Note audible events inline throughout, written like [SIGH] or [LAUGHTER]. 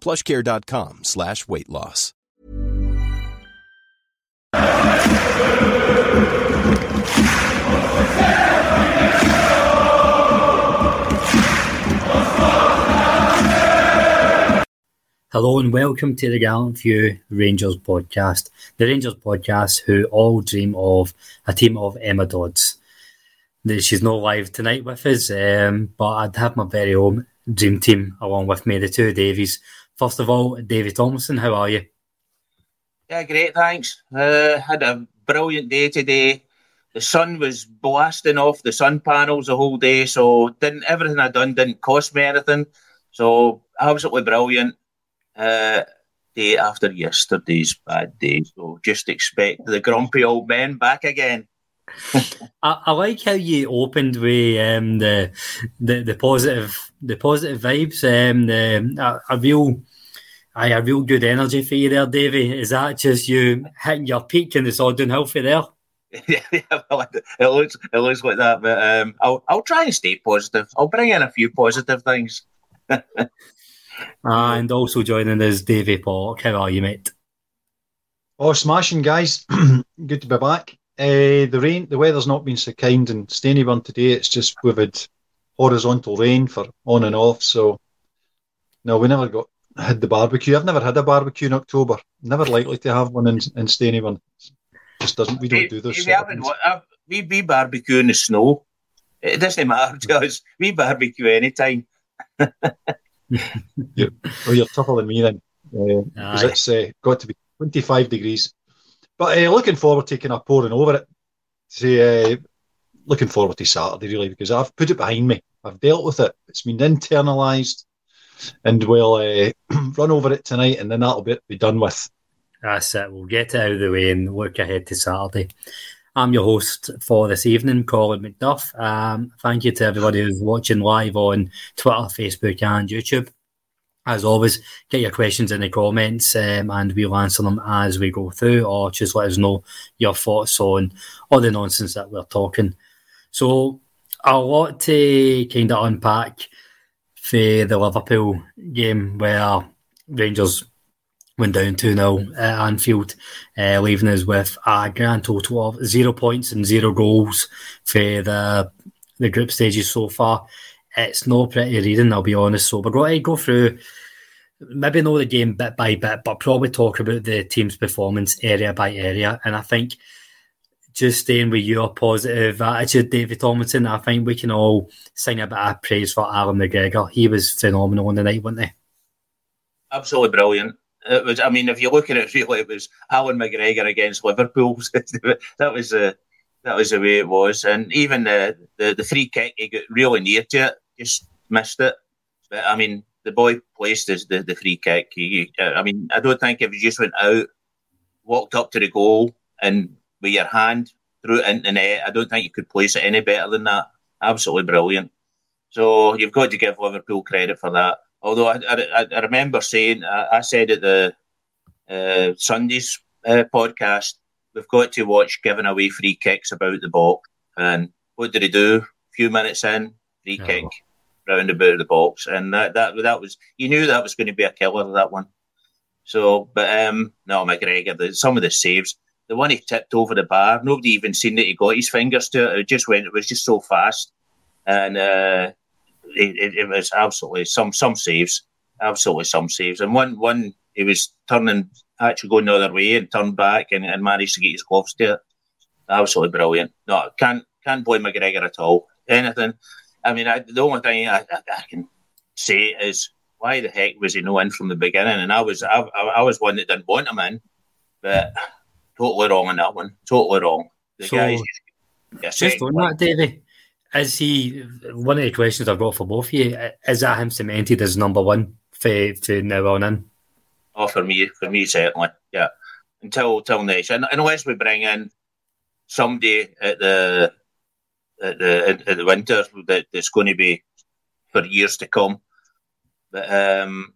plushcare.com slash weight loss. Hello and welcome to the Gallant Few Rangers podcast. The Rangers podcast who all dream of a team of Emma Dodds. She's not live tonight with us, um, but I'd have my very own dream team along with me, the two Davies. First of all, David Thompson, how are you? Yeah, great, thanks. Uh, had a brilliant day today. The sun was blasting off the sun panels the whole day, so didn't everything I done didn't cost me anything. So absolutely brilliant. Uh, day after yesterday's bad day, so just expect the grumpy old men back again. I, I, like how you opened with um, the, the the positive the positive vibes. Um, the a, a real, I a real good energy for you there, Davy. Is that just you hitting your peak and it's all downhill for there? [LAUGHS] yeah, it looks it looks like that, but um, I'll I'll try and stay positive. I'll bring in a few positive things. and also joining us, Davy Park. How are you, mate? Oh, smashing, guys! [CLEARS THROAT] Good to be back. Uh, the rain, the weather's not been so kind in Stonyburn today. It's just we've had horizontal rain for on and off. So no, we never got had the barbecue. I've never had a barbecue in October. Never likely to have one in in Stonyburn. Just doesn't. We don't do this. We, haven't, we, we barbecue in the snow. It doesn't matter [LAUGHS] to us. We barbecue anytime. [LAUGHS] you're, oh, you're tougher than me then. Because uh, it's uh, got to be 25 degrees. But uh, looking forward to kind of pouring over it. To, uh, looking forward to Saturday really because I've put it behind me. I've dealt with it. It's been internalised, and we'll uh, [CLEARS THROAT] run over it tonight, and then that'll be, be done with. That's it. We'll get it out of the way and look ahead to Saturday. I'm your host for this evening, Colin McDuff. Um, thank you to everybody who's watching live on Twitter, Facebook, and YouTube. As always, get your questions in the comments um, and we'll answer them as we go through, or just let us know your thoughts on all the nonsense that we're talking. So, a lot to kind of unpack for the Liverpool game where Rangers went down 2 0 at Anfield, uh, leaving us with a grand total of zero points and zero goals for the, the group stages so far it's not pretty reading, I'll be honest. So we're going to go through, maybe know the game bit by bit, but probably talk about the team's performance area by area. And I think just staying with your positive attitude, David Tomlinson, I think we can all sing a bit of praise for Alan McGregor. He was phenomenal on the night, wasn't he? Absolutely brilliant. It was. I mean, if you look at it, really, it was Alan McGregor against Liverpool. [LAUGHS] that was the that was the way it was, and even the, the the free kick, he got really near to it just missed it. But I mean, the boy placed his, the, the free kick. He, I mean, I don't think if you just went out, walked up to the goal, and with your hand threw it into the net, I don't think you could place it any better than that. Absolutely brilliant. So you've got to give Liverpool credit for that. Although I, I, I remember saying, I, I said at the uh, Sunday's uh, podcast, we've got to watch giving away free kicks about the box. And what did he do? A few minutes in, free oh. kick round about the box, and that that that was you knew that was going to be a killer that one. So, but um, no, McGregor, the, some of the saves, the one he tipped over the bar, nobody even seen that he got his fingers to it. It just went. It was just so fast, and uh, it, it, it was absolutely some some saves, absolutely some saves, and one one he was turning actually going the other way and turned back and, and managed to get his gloves to it. Absolutely brilliant. No, can't can't blame McGregor at all. Anything. I mean, I, the only thing I, I, I, can say is why the heck was he no in from the beginning? And I was I, I was one that didn't want him in, but totally wrong on that one. Totally wrong. The so, guys just, on that, Davey. Is he one of the questions I've got for both of you? Is that him cemented as number one for, for now on in? Oh, for me, for me certainly, yeah. Until till next, and unless we bring in somebody at the at the at the winter that, that's going to be for years to come. But um,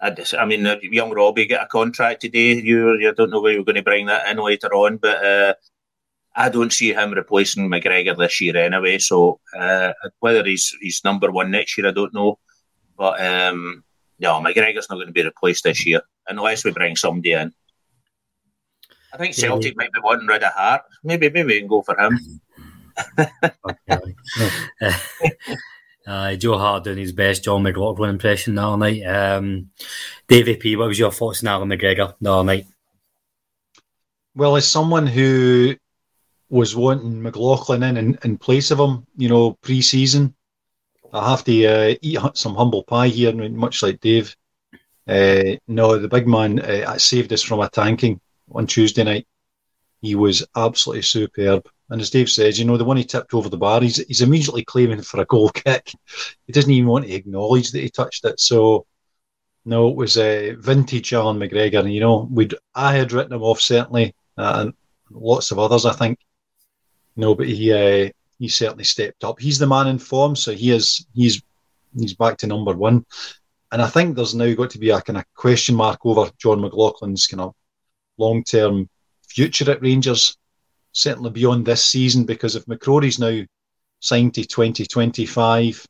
I, just, I mean, young Robbie get a contract today. You, you don't know where you're going to bring that in later on, but uh, I don't see him replacing McGregor this year anyway. So uh, whether he's he's number one next year, I don't know. But um, no, McGregor's not going to be replaced this year unless we bring somebody in. I think Celtic might be wanting rid of Hart. Maybe maybe we can go for him. Uh, [LAUGHS] Joe Hart doing his best John McLaughlin impression the other night. Um, P, what was your thoughts on Alan McGregor the other night? Well, as someone who was wanting McLaughlin in, in, in place of him, you know, pre-season, I have to uh, eat some humble pie here, much like Dave. Uh, no, the big man uh, saved us from a tanking on Tuesday night. He was absolutely superb. And as Dave says, you know, the one he tipped over the bar, he's, he's immediately claiming for a goal [LAUGHS] kick. He doesn't even want to acknowledge that he touched it. So, no, it was a uh, vintage Alan McGregor. And, you know, we'd I had written him off certainly, uh, and lots of others, I think. No, but he uh, he certainly stepped up. He's the man in form, so he is he's he's back to number one. And I think there's now got to be a kind of question mark over John McLaughlin's kind of long term future at Rangers, certainly beyond this season, because if McCrorie's now signed to 2025,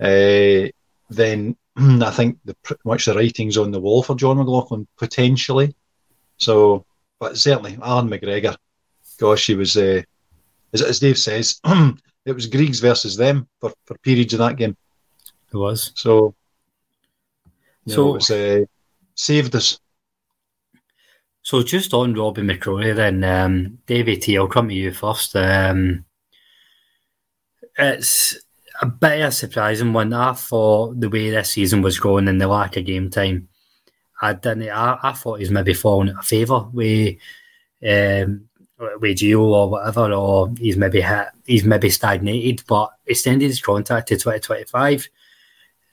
uh, then [CLEARS THROAT] I think the, pretty much the writing's on the wall for John McLaughlin, potentially. So, but certainly, Alan McGregor, gosh, he was, uh, as, as Dave says, [CLEARS THROAT] it was Greeks versus them for, for periods of that game. It was. So, so know, it was, uh, saved us. So just on Robbie McCrorie then, um, David T, I'll come to you first. Um, it's a bit of a surprising one. I thought the way this season was going and the lack of game time, I didn't. I, I thought he's maybe fallen out of favour with um, with Gio or whatever, or he's maybe hit, he's maybe stagnated, but extended his contract to twenty twenty five.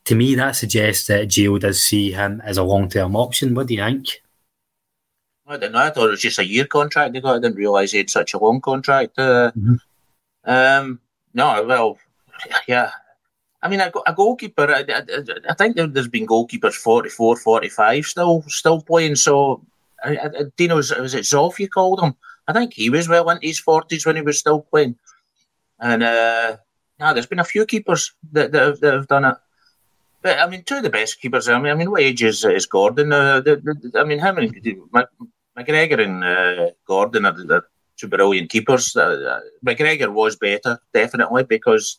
To me, that suggests that Gio does see him as a long term option. What do you think? I didn't know. I thought it was just a year contract they got. I didn't realise he had such a long contract. Uh, mm-hmm. um, no, well, yeah. I mean, a, a goalkeeper, I, I, I, think there's been goalkeepers 44, 45 still still playing. So, I, I, Dino, was, was it Zoff you called him? I think he was well into his 40s when he was still playing. And, uh, yeah, there's been a few keepers that, that, have, that have done it. But I mean, two of the best keepers. I mean, I mean, what age is, is Gordon? Uh, the, the, I mean, how many? McGregor and uh, Gordon are, the two brilliant keepers. Uh, McGregor was better, definitely, because,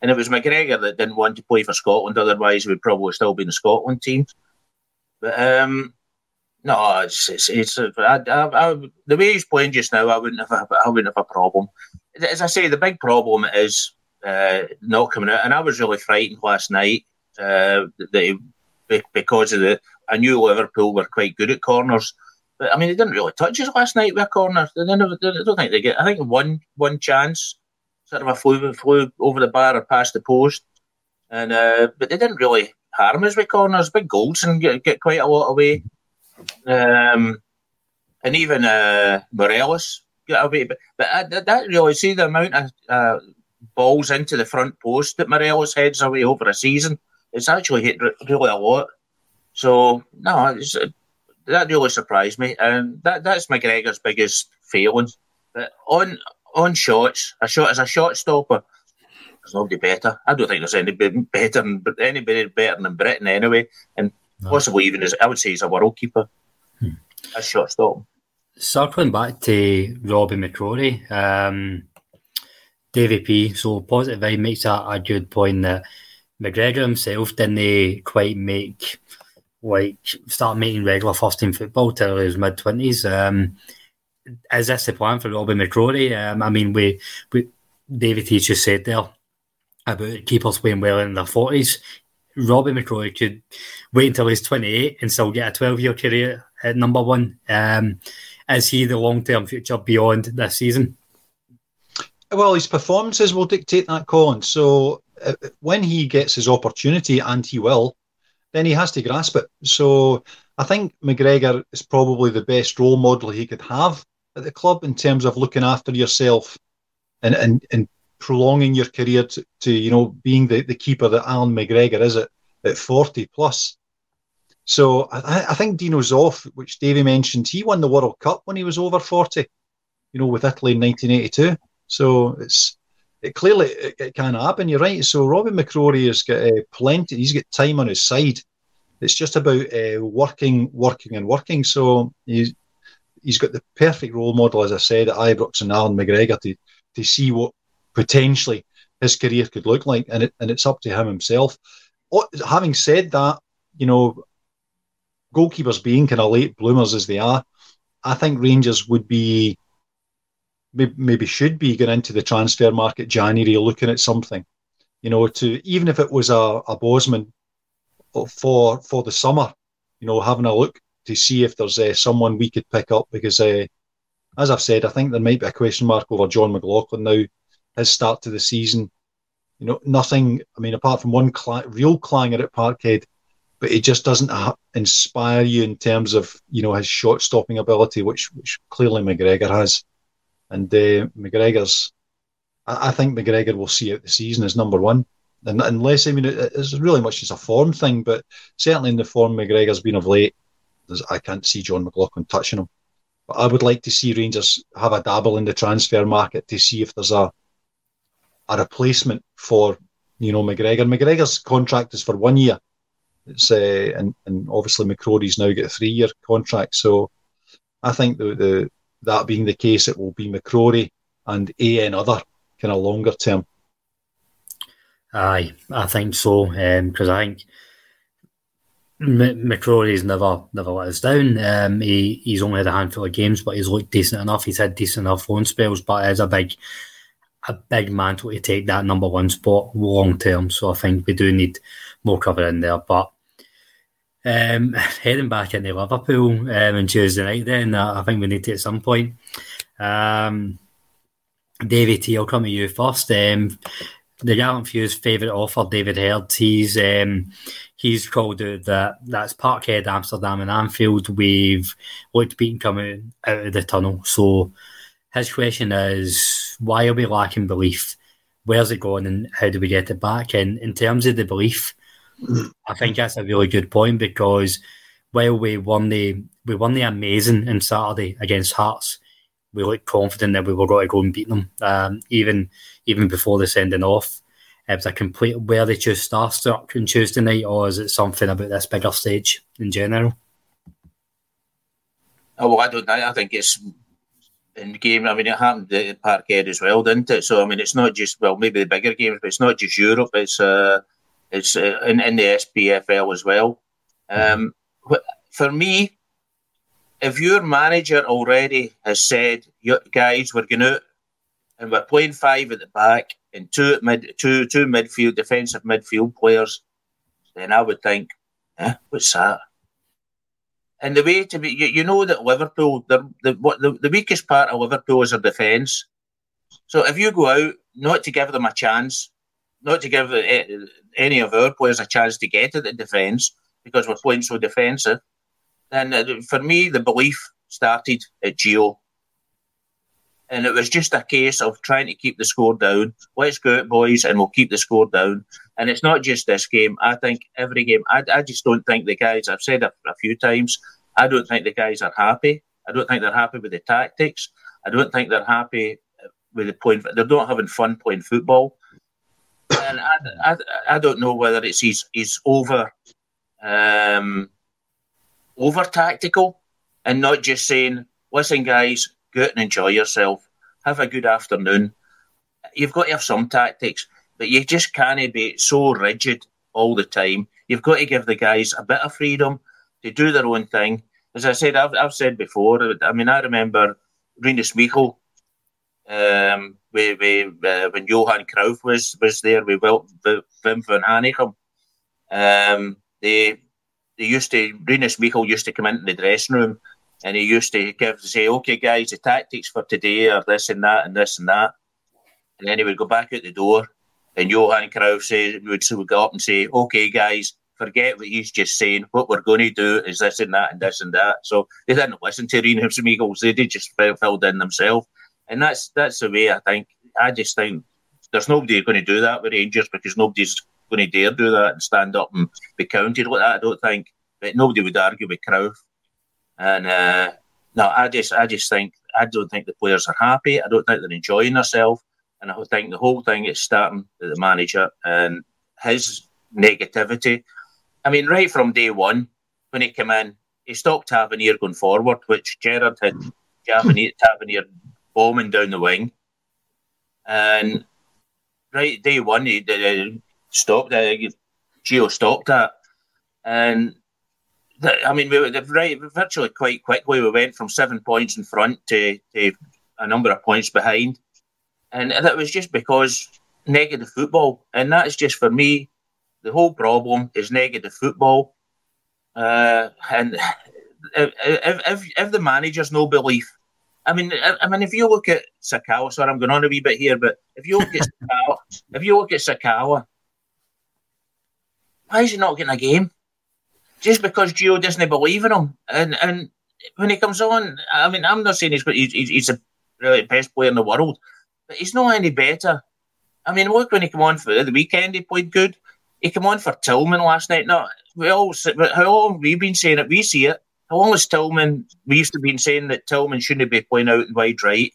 and it was McGregor that didn't want to play for Scotland. Otherwise, we'd probably still be in the Scotland team. But um, no, it's it's, it's I, I, I, the way he's playing just now. I wouldn't have I wouldn't have a problem. As I say, the big problem is uh, not coming out, and I was really frightened last night uh, that he, because of the. I knew Liverpool were quite good at corners I mean, they didn't really touch us last night with a corner. They didn't, I don't think they get. I think one one chance, sort of a flew flew over the bar or past the post, and uh, but they didn't really harm us with corners. Big Goldson get, get quite a lot away. Um, and even uh, Morelos get away. But, but uh, that really see the amount of uh, balls into the front post that Morelos heads away over a season. It's actually hit really a lot. So no, it's, that really surprised me, and that that's McGregor's biggest failing. But on on shots, a shot as a shot stopper, there's nobody better. I don't think there's anybody better than anybody better than Britain anyway, and no. possibly even as I would say he's a world keeper. Hmm. A shot stop. Circling back to Robbie McCrorie, um, Davy P. So positive vibe makes a, a good point that McGregor himself didn't quite make like start making regular first team football till his mid twenties. Um, is this the plan for Robbie McCrorie? Um, I mean, we, we David T just said there about keepers playing well in their forties. Robbie McCrorie could wait until he's twenty eight and still get a twelve year career at number one. Um, is he the long term future beyond this season? Well, his performances will dictate that, Colin. So uh, when he gets his opportunity, and he will, then he has to grasp it. So I think McGregor is probably the best role model he could have at the club in terms of looking after yourself and and, and prolonging your career to, to you know being the, the keeper that Alan McGregor is at, at 40 plus. So I, I think Dino Zoff, which Davey mentioned, he won the World Cup when he was over 40, you know, with Italy in 1982. So it's it clearly it, it can happen. You're right. So Robin McCrorie has got uh, plenty. He's got time on his side. It's just about uh, working, working, and working. So he's he's got the perfect role model, as I said, at Ibrox and Alan McGregor to to see what potentially his career could look like, and it, and it's up to him himself. Having said that, you know, goalkeepers being kind of late bloomers as they are, I think Rangers would be maybe should be going into the transfer market January looking at something, you know, to even if it was a, a Bosman for for the summer, you know, having a look to see if there's uh, someone we could pick up because, uh, as I've said, I think there might be a question mark over John McLaughlin now. His start to the season, you know, nothing. I mean, apart from one cl- real clanger at Parkhead, but it just doesn't ha- inspire you in terms of you know his shot stopping ability, which which clearly McGregor has. And uh, McGregor's, I, I, think McGregor will see out the season as number one. And unless, I mean, it, it's really much just a form thing, but certainly in the form McGregor's been of late, I can't see John McLaughlin touching him. But I would like to see Rangers have a dabble in the transfer market to see if there's a a replacement for you know McGregor. McGregor's contract is for one year. It's uh, and and obviously McCrorie's now got a three year contract. So I think the, the that being the case, it will be McCrorie and AN other kind of longer term. Aye, I think so. Because um, I think M- McCrorie's never never let us down. Um, he, he's only had a handful of games, but he's looked decent enough. He's had decent enough phone spells, but it's a big a big mantle to take that number one spot long term. So I think we do need more cover in there. But um, [LAUGHS] heading back into Liverpool um, on Tuesday night, then uh, I think we need to at some point. Um, David T, I'll come to you first. Um, the Gallant Few's favourite offer, David Heard, he's um, he's called it that that's Parkhead, Amsterdam, and Anfield. We've looked beaten coming out of the tunnel. So his question is, why are we lacking belief? Where's it going, and how do we get it back? And in terms of the belief, I think that's a really good point because while we won the we won the amazing on Saturday against Hearts, we looked confident that we were going to go and beat them. Um, even even before the sending off, it was a complete where they choose starstruck on Tuesday night, or is it something about this bigger stage in general? Oh well, I don't. I think it's in the game. I mean, it happened at Parkhead as well, didn't it? So I mean, it's not just well, maybe the bigger games, but it's not just Europe. It's uh, it's uh, in, in the SPFL as well. Um, for me, if your manager already has said, guys, we're going out and we're playing five at the back and two at mid, two two midfield defensive midfield players, then I would think, eh, what's that? And the way to be, you, you know that Liverpool, the, the what the, the weakest part of Liverpool is their defence. So if you go out not to give them a chance, not to give eh, any of our players a chance to get at the defence because we're playing so defensive, then uh, for me, the belief started at Gio. And it was just a case of trying to keep the score down. Let's go out, boys, and we'll keep the score down. And it's not just this game. I think every game, I, I just don't think the guys, I've said it a few times, I don't think the guys are happy. I don't think they're happy with the tactics. I don't think they're happy with the point. They're not having fun playing football. And I, I, I don't know whether it's he's, he's over um, over tactical and not just saying, listen, guys, go out and enjoy yourself. Have a good afternoon. You've got to have some tactics, but you just can't be so rigid all the time. You've got to give the guys a bit of freedom to do their own thing. As I said, I've, I've said before, I mean, I remember Rinus Michel, um, we, we, uh, when Johan Cruyff was, was there with Wim van Hanegem. Um, they, they used to, Rinus Michel used to come into the dressing room and he used to give say, okay, guys, the tactics for today are this and that and this and that. And then he would go back out the door and Johan Cruyff say, would, would go up and say, okay, guys, forget what he's just saying. What we're going to do is this and that and this and that. So they didn't listen to Rinus Michels. They did just filled in themselves. And that's that's the way I think. I just think there's nobody going to do that with Rangers because nobody's going to dare do that and stand up and be counted like that. I don't think. But nobody would argue with Cruyff. And uh, no, I just I just think I don't think the players are happy. I don't think they're enjoying themselves. And I think the whole thing is starting with the manager and his negativity. I mean, right from day one, when he came in, he stopped Tavernier going forward, which Gerrard had [LAUGHS] Tavernier bombing down the wing. And right day one, he uh, stopped. Uh, Gio stopped that, and I mean, we were right virtually quite quickly. We went from seven points in front to, to a number of points behind, and that was just because negative football, and that's just for me. The whole problem is negative football, uh, and [SIGHS] if, if, if the manager's no belief, I mean, I, I, mean, if you look at Sakala, sorry, I'm going on a wee bit here, but if you look at [LAUGHS] Sakala, if you look at Sakala, why is he not getting a game? Just because Gio doesn't believe in him, and and when he comes on, I mean, I'm not saying he's he's, he's the really best player in the world, but he's not any better. I mean, look when he came on for the weekend, he played good. He came on for Tillman last night. No, we all how long we've been saying it, we see it how long has Tillman? We used to be saying that Tillman shouldn't be playing out in wide right,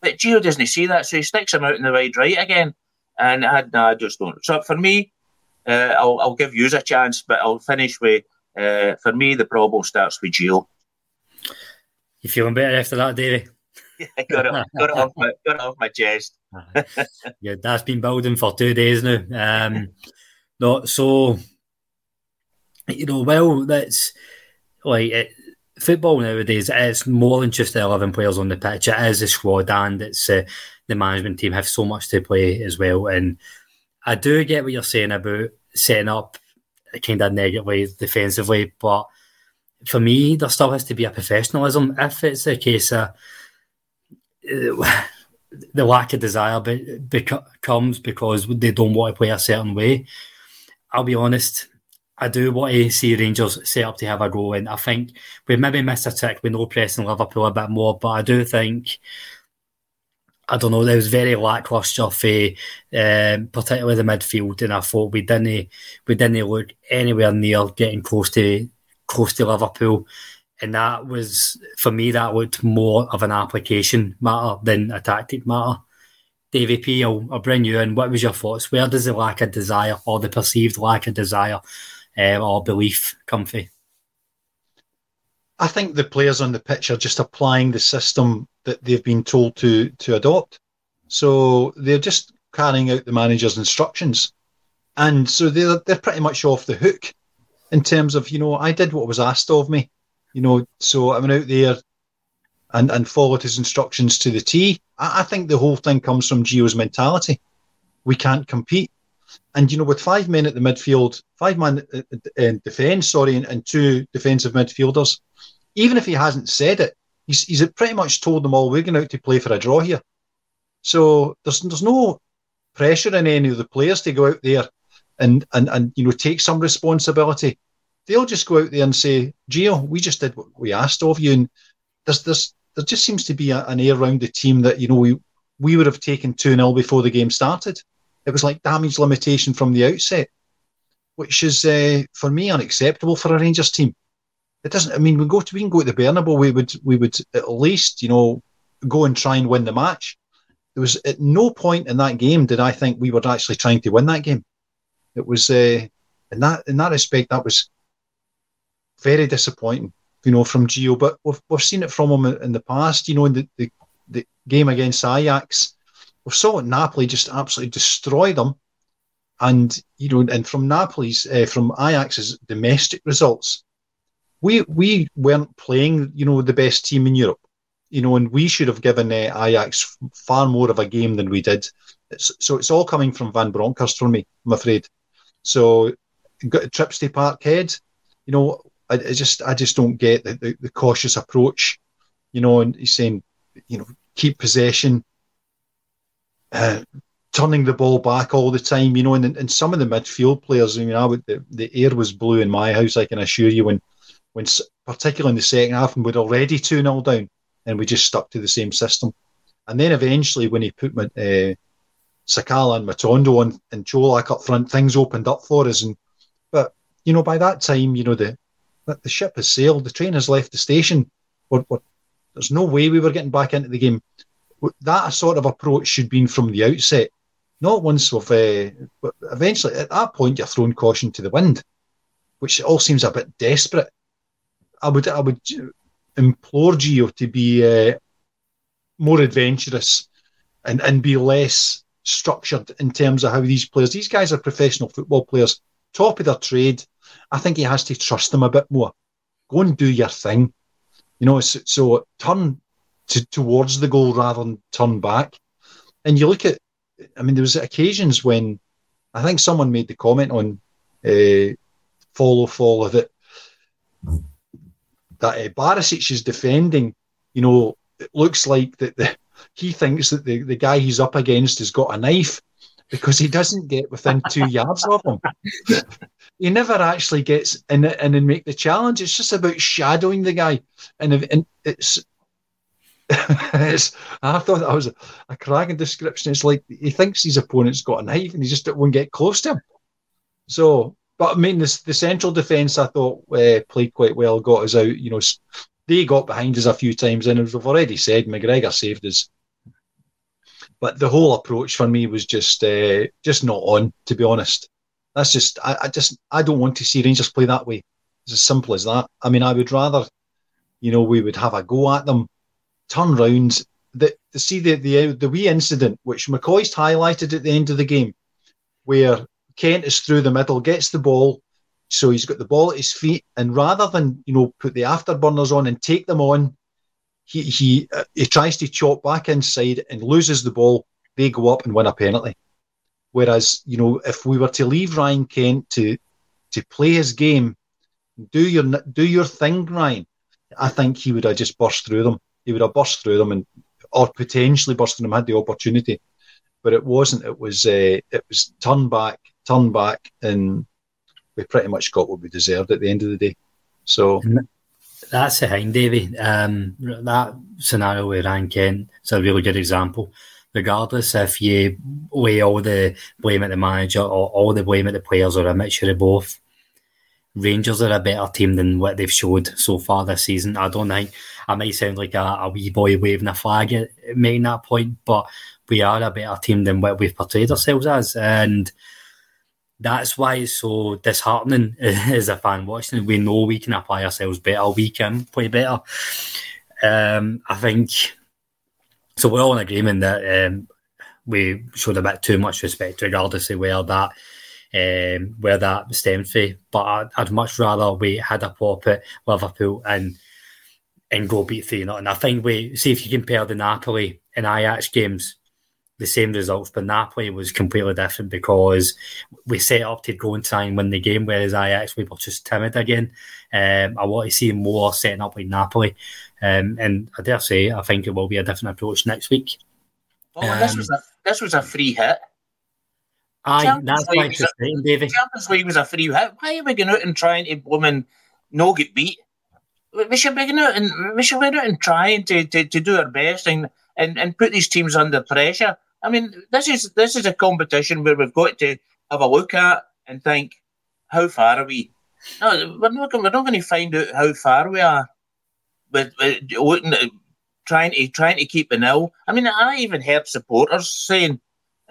but Gio doesn't see that, so he sticks him out in the wide right again. And I, no, I just don't. So for me, uh, I'll, I'll give you a chance, but I'll finish with uh, for me the problem starts with Gio. You feeling better after that, Davey? [LAUGHS] yeah, got it, got it off my, got it off my chest. [LAUGHS] yeah, that's been building for two days now. Um, no, so you know, well, that's like it, football nowadays it's more than just the 11 players on the pitch. It is a squad and it's uh, the management team have so much to play as well. And i do get what you're saying about setting up kind of negatively defensively but for me there still has to be a professionalism. If it's a case of uh, [LAUGHS] the lack of desire be- becomes because they don't want to play a certain way i'll be honest I do want to see Rangers set up to have a go, and I think we maybe missed a tick with no pressing Liverpool a bit more, but I do think. I don't know. There was very lacklustre for, um, particularly the midfield, and I thought we didn't we didn't look anywhere near getting close to close to Liverpool, and that was for me that looked more of an application matter than a tactic matter. Davy P, I'll, I'll bring you in. What was your thoughts? Where does the lack of desire or the perceived lack of desire um, or belief comfy? I think the players on the pitch are just applying the system that they've been told to to adopt. So they're just carrying out the manager's instructions, and so they're they're pretty much off the hook in terms of you know I did what was asked of me, you know, so I went out there and and followed his instructions to the T. I, I think the whole thing comes from Gio's mentality. We can't compete. And you know, with five men at the midfield, five man uh, uh, in defence, sorry, and, and, two defensive midfielders, even if he hasn't said it, he's, he's pretty much told them all we're going out to play for a draw here. So there's there's no pressure in any of the players to go out there and and and you know take some responsibility. They'll just go out there and say, "Gio, we just did what we asked of you." And there's there's there just seems to be a, an air around the team that you know we we would have taken two 0 before the game started. It was like damage limitation from the outset, which is uh, for me unacceptable for a Rangers team. it doesn't. I mean, we go to we can go to the Bernabeu. We would we would at least you know go and try and win the match. There was at no point in that game did I think we were actually trying to win that game. It was uh, in that in that respect that was very disappointing, you know, from Gio. But we've, we've seen it from him in the past. You know, in the, the, the game against Ajax, we saw Napoli just absolutely destroy them. And you know, and from Napoli's, uh, from Ajax's domestic results, we we weren't playing, you know, the best team in Europe, you know, and we should have given uh, Ajax far more of a game than we did. It's, so it's all coming from Van Bronckhorst for me, I'm afraid. So trips to Parkhead, you know, I, I, just I just don't get the, the, the, cautious approach, you know, and he's saying, you know, keep possession, uh, turning the ball back all the time, you know, and, and some of the midfield players, I mean, I would, the, the air was blue in my house, I can assure you, when when particularly in the second half, and we're already 2 0 down, and we just stuck to the same system. And then eventually, when he put uh, Sakala and Matondo on and Colak up front, things opened up for us. And but you know, by that time, you know the the ship has sailed, the train has left the station. We're, we're, there's no way we were getting back into the game. That sort of approach should be from the outset, not once we've. Uh, but eventually, at that point, you're throwing caution to the wind, which all seems a bit desperate. I would I would implore Gio to be uh, more adventurous and, and be less structured in terms of how these players. These guys are professional football players, top of their trade. I think he has to trust them a bit more. Go and do your thing, you know. So, so turn to, towards the goal rather than turn back. And you look at, I mean, there was occasions when I think someone made the comment on uh, follow follow that that uh, Barisic is defending, you know, it looks like that the, he thinks that the, the guy he's up against has got a knife because he doesn't get within two [LAUGHS] yards of him. he never actually gets in it and make the challenge. It's just about shadowing the guy, and, and it's. [LAUGHS] it's, I thought that was a, a cracking description. It's like he thinks his opponent's got a knife and he just won't get close to him. So but I mean, the central defence I thought uh, played quite well, got us out. You know, they got behind us a few times, and as we've already said, McGregor saved us. But the whole approach for me was just uh, just not on, to be honest. That's just I, I just I don't want to see Rangers play that way. It's as simple as that. I mean, I would rather, you know, we would have a go at them, turn round. The, the see the the the wee incident which McCoist highlighted at the end of the game, where Kent is through the middle, gets the ball, so he's got the ball at his feet, and rather than you know put the afterburners on and take them on, he he uh, he tries to chop back inside and loses the ball. They go up and win a penalty. Whereas you know if we were to leave Ryan Kent to to play his game, do your do your thing, Ryan. I think he would have just burst through them. He would have burst through them and or potentially burst through them had the opportunity, but it wasn't. It was uh, it was turn back turn back, and we pretty much got what we deserved at the end of the day. So that's the thing, Davy. Um, that scenario with Ryan Kent is a really good example. Regardless if you lay all the blame at the manager or all the blame at the players or a mixture of both, Rangers are a better team than what they've showed so far this season. I don't think I might sound like a, a wee boy waving a flag at making that point, but we are a better team than what we've portrayed ourselves as. And that's why it's so disheartening [LAUGHS] as a fan watching. We know we can apply ourselves better, we can play better. Um, I think so. We're all in agreement that um, we showed a bit too much respect, regardless of where that um, where that stemmed from. But I'd, I'd, much rather we had a pop at Liverpool and and go beat three. And I think we see if you compare the Napoli and Ajax games the same results, but Napoli was completely different because we set up to go and try and win the game, whereas Ajax we were just timid again. Um, I want to see more setting up like Napoli, um, and I dare say I think it will be a different approach next week. Oh, um, this was a this was a free hit. Aye, Champions that's why it's frustrating, David. Champions League was a free hit. Why are we going out and trying to women no get beat? We should be going out and we should be out and trying to, to, to do our best and, and, and put these teams under pressure. I mean, this is this is a competition where we've got to have a look at and think, how far are we no, we're not. We're not going to find out how far we are with, with looking at trying to trying to keep the nil. I mean, I even heard supporters saying,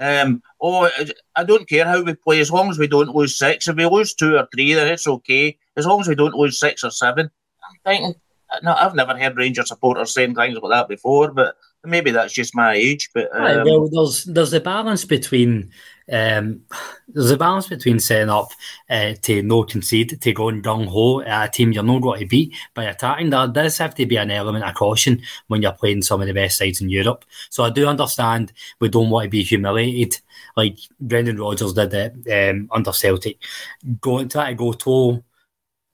um, "Oh, I don't care how we play as long as we don't lose six. If we lose two or three, then it's okay. As long as we don't lose six or seven. I'm thinking, no, I've never heard Ranger supporters saying things like that before, but maybe that's just my age. But um, right, well, there's there's a balance between um, there's a balance between setting up uh, to no concede, to going gung ho at a team you're not going to beat by attacking. There does have to be an element of caution when you're playing some of the best sides in Europe. So I do understand we don't want to be humiliated like Brendan Rodgers did it um, under Celtic. Go try to go toe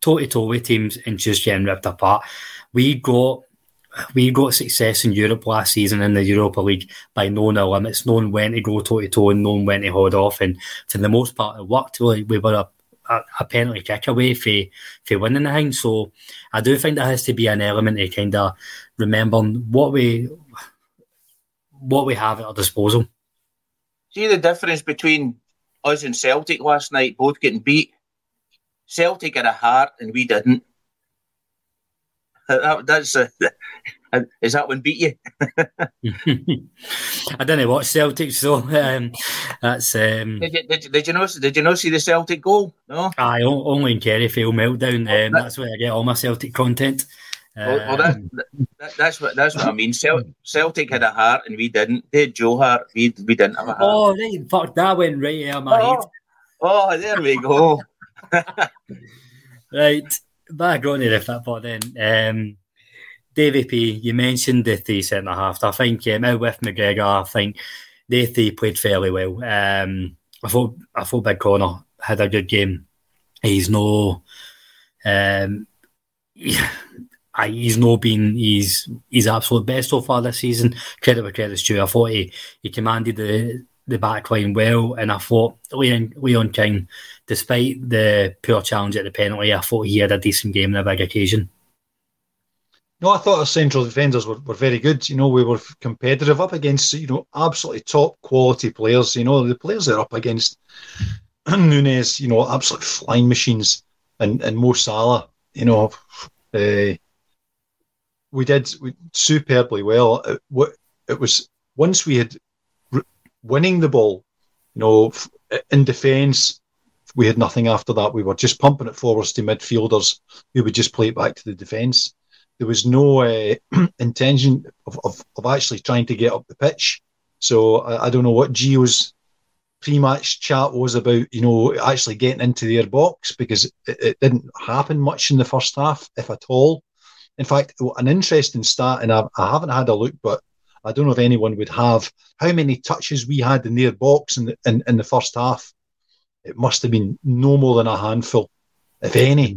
toe to toe with teams and just getting ripped apart. We got we got success in Europe last season in the Europa League by knowing the um, limits, knowing when to go toe to toe, and knowing when to hold off. And for the most part, it worked. We, we were a, a, a penalty kick away for, for winning the thing. So I do think there has to be an element of kind of remembering what we what we have at our disposal. See the difference between us and Celtic last night, both getting beat. Celtic had a heart and we didn't. That, that's [LAUGHS] a, is that one beat you? [LAUGHS] I don't know watch Celtic, so [LAUGHS] um, that's. Um, did, you, did, did you know? Did you not see the Celtic goal? No. I only in Kerryfield meltdown. Um, that, that's where I get all my Celtic content. Well, well that, um, that, that's what that's what I mean. Celtic had a heart and we didn't. They had Joe Hart. We we didn't have a heart. Oh, right, fuck! That went right out of my oh, head. Oh, there we go. right back on to that football then. Um, P, you mentioned the three centre half. I think um, with McGregor, I think they three played fairly well. Um, I thought I thought Big Connor had a good game. He's no, um, [SIGHS] he's no been he's he's absolute best so far this season. Credit where credit's due. I thought he, he commanded the the back line well, and I thought Leon Leon King despite the poor challenge at the penalty, I thought he had a decent game on a big occasion. No, I thought our central defenders were, were very good. You know, we were competitive up against, you know, absolutely top quality players. You know, the players they're up against [CLEARS THROAT] Nunez, you know, absolute flying machines and, and Mo Salah, you know, uh, we did superbly well. It, it was once we had winning the ball, you know, in defence, we had nothing after that. We were just pumping it forwards to midfielders who would just play it back to the defence. There was no uh, [CLEARS THROAT] intention of, of, of, actually trying to get up the pitch. So I, I don't know what Gio's pre-match chat was about, you know, actually getting into their box because it, it didn't happen much in the first half, if at all. In fact, an interesting stat, and I, I haven't had a look, but I don't know if anyone would have how many touches we had in their box in the, in, in the first half it must have been no more than a handful, if any.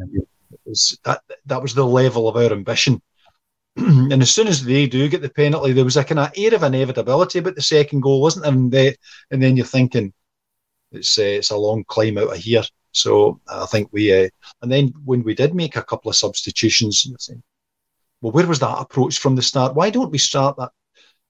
Was, that that was the level of our ambition. [CLEARS THROAT] and as soon as they do get the penalty, there was a kind of air of inevitability about the second goal, wasn't there? And, they, and then you're thinking it's uh, it's a long climb out of here. So I think we, uh, and then when we did make a couple of substitutions, saying, well, where was that approach from the start? Why don't we start that?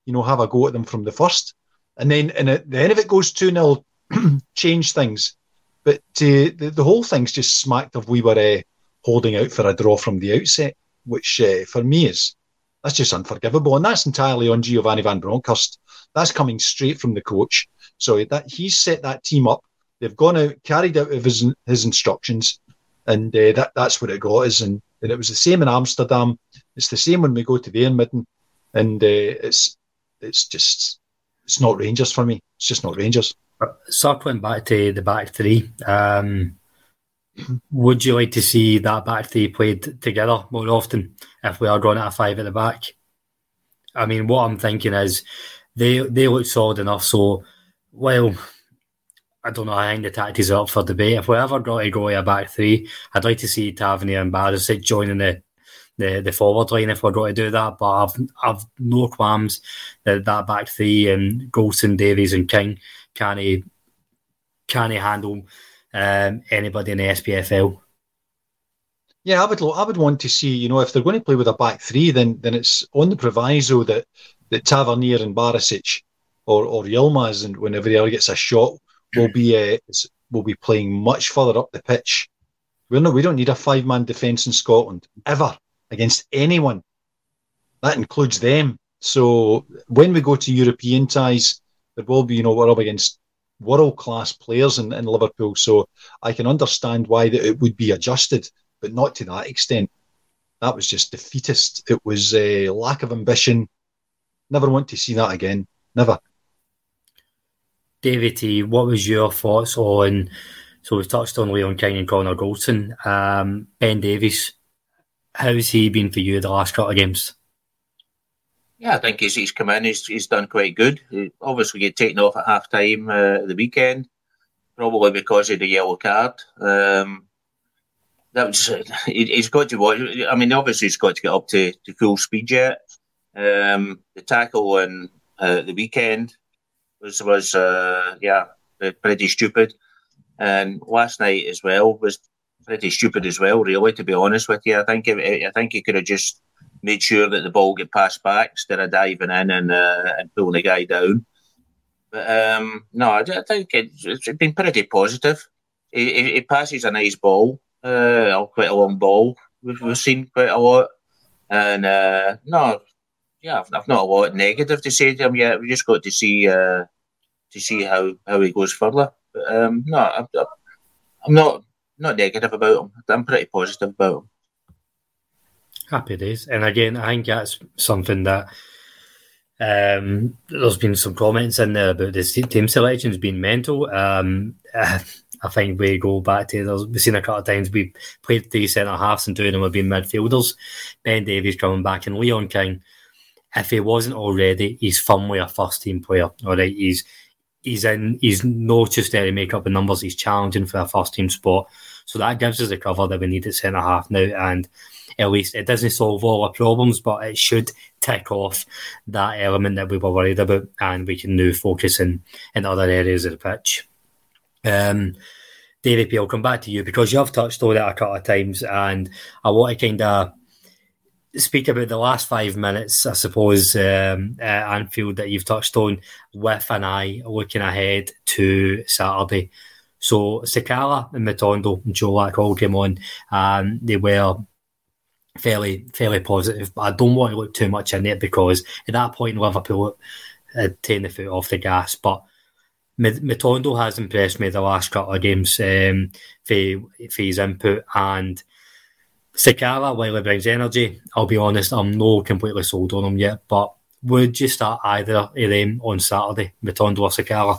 You know, have a go at them from the first, and then and at the end of it goes two 0 [CLEARS THROAT] change things. But the, the whole thing's just smacked of we were uh, holding out for a draw from the outset, which uh, for me is that's just unforgivable, and that's entirely on Giovanni Van Bronckhorst. That's coming straight from the coach. So that he's set that team up. They've gone out, carried out of his his instructions, and uh, that that's what it got us. And, and it was the same in Amsterdam. It's the same when we go to the Midden, and uh, it's it's just it's not Rangers for me. It's just not Rangers circling back to the back three, um, would you like to see that back three played together more often if we are going at a five at the back? I mean, what I'm thinking is they they look solid enough. So, well, I don't know. I think the tactics are up for debate. If we ever got to go a back three, I'd like to see Tavernier and Barisic joining the, the the forward line if we're going to do that. But I've I've no qualms that that back three and Goldson, Davies, and King can he can he handle um, anybody in the SPFL? Yeah, I would I would want to see you know if they're going to play with a back three, then then it's on the proviso that that Tavernier and Barisic or or Yilmaz and whenever he ever gets a shot will be uh, will be playing much further up the pitch We're not, we don't need a five man defence in Scotland ever against anyone. That includes them. So when we go to European ties, will be, you know, we're up against world class players in, in Liverpool. So I can understand why that it would be adjusted, but not to that extent. That was just defeatist. It was a lack of ambition. Never want to see that again. Never. David T, what was your thoughts on? So we've touched on Leon King and Connor Goldson. Um, ben Davies, how's he been for you the last couple of games? Yeah, I think he's, he's come in, he's, he's done quite good. Obviously He obviously get taken off at half time uh, the weekend, probably because of the yellow card. Um, that was [LAUGHS] he, has got to watch. I mean, obviously he's got to get up to, to full speed yet. Um, the tackle on uh, the weekend was was uh, yeah pretty stupid, and last night as well was pretty stupid as well. Really, to be honest with you, I think I think he could have just made sure that the ball get passed back instead of diving in and uh, and pulling the guy down. But um, no, I, I think it's, been pretty positive. He, he, passes a nice ball, uh, quite a long ball. We've, we've seen quite a lot, and uh, no, yeah, I've, I've, not a lot negative to say to him yet. We just got to see uh, to see how, how he goes further. But um, no, I'm, I'm not not negative about him. I'm pretty positive about him. Happy days. And again, I think that's something that um, there's been some comments in there about the team selections being mental. Um, [SIGHS] I think we go back to there's we've seen a couple of times we played three centre halves and two of them have been midfielders. Ben Davies coming back and Leon King. If he wasn't already, he's firmly a first team player. All right, he's he's in. He's not just there to make up the numbers. He's challenging for a first team spot. So that gives us the cover that we need at centre half now. And at least it doesn't solve all our problems, but it should tick off that element that we were worried about, and we can now focus in, in other areas of the pitch. Um, Davey P, I'll come back to you because you have touched on it a couple of times, and I want to kind of speak about the last five minutes, I suppose, um, Anfield that you've touched on with an eye looking ahead to Saturday. So Sakala and Matondo and Colak all came on. and they were fairly fairly positive. But I don't want to look too much in it because at that point Liverpool had taken the foot off the gas. But Matondo has impressed me the last couple of games um, for, for his input and Sakala, while he brings energy, I'll be honest, I'm not completely sold on him yet. But would you start either of them on Saturday, Matondo or Sakala?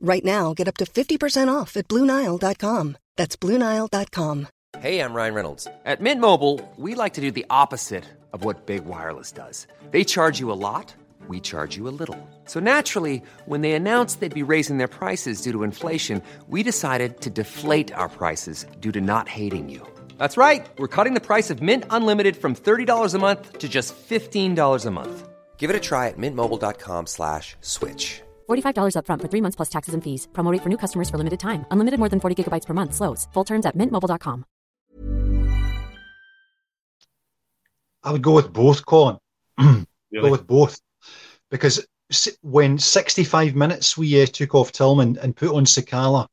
Right now, get up to 50% off at BlueNile.com. That's BlueNile.com. Hey, I'm Ryan Reynolds. At Mint Mobile, we like to do the opposite of what Big Wireless does. They charge you a lot, we charge you a little. So naturally, when they announced they'd be raising their prices due to inflation, we decided to deflate our prices due to not hating you. That's right. We're cutting the price of Mint Unlimited from $30 a month to just $15 a month. Give it a try at mintmobile.com slash switch. $45 upfront for three months plus taxes and fees. Promo rate for new customers for limited time. Unlimited more than 40 gigabytes per month. Slows. Full terms at mintmobile.com. I would go with both, Colin. [CLEARS THROAT] really? Go with both. Because when 65 minutes we uh, took off Tillman and put on Sakala,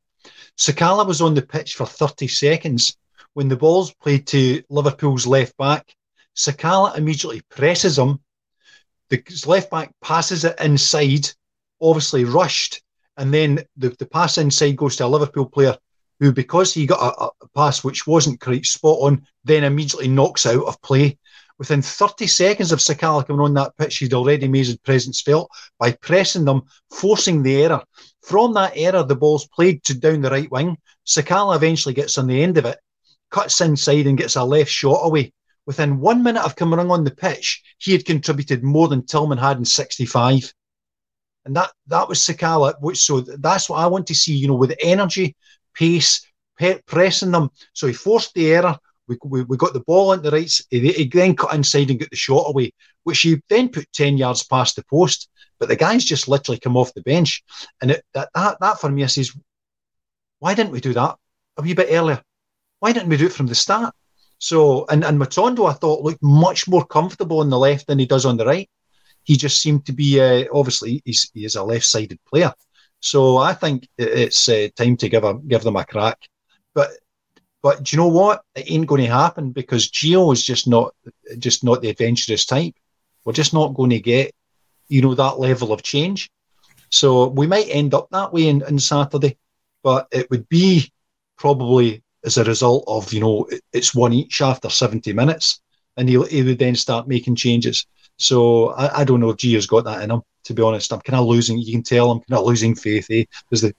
Sakala was on the pitch for 30 seconds. When the ball's played to Liverpool's left back, Sakala immediately presses him. The left back passes it inside obviously rushed, and then the, the pass inside goes to a Liverpool player who, because he got a, a pass which wasn't quite spot on, then immediately knocks out of play. Within 30 seconds of Sakala coming on that pitch, he'd already made his presence felt by pressing them, forcing the error. From that error, the ball's played to down the right wing. Sakala eventually gets on the end of it, cuts inside and gets a left shot away. Within one minute of coming on the pitch, he had contributed more than Tillman had in 65 and that that was Sakala. Which so that's what I want to see. You know, with energy, pace, pe- pressing them. So he forced the error, We, we, we got the ball on the right. He, he then cut inside and got the shot away, which he then put 10 yards past the post. But the guy's just literally come off the bench. And it, that, that, that for me, I says, why didn't we do that a wee bit earlier? Why didn't we do it from the start? So, and, and Matondo, I thought, looked much more comfortable on the left than he does on the right. He just seemed to be, uh, obviously, he's, he is a left sided player. So I think it's uh, time to give, a, give them a crack. But but do you know what? It ain't going to happen because Gio is just not just not the adventurous type. We're just not going to get, you know, that level of change. So we might end up that way in, in Saturday, but it would be probably as a result of, you know, it's one each after 70 minutes and he, he would then start making changes. So I, I don't know if Gio's got that in him, to be honest. I'm kind of losing, you can tell I'm kind of losing faith, eh? Because the,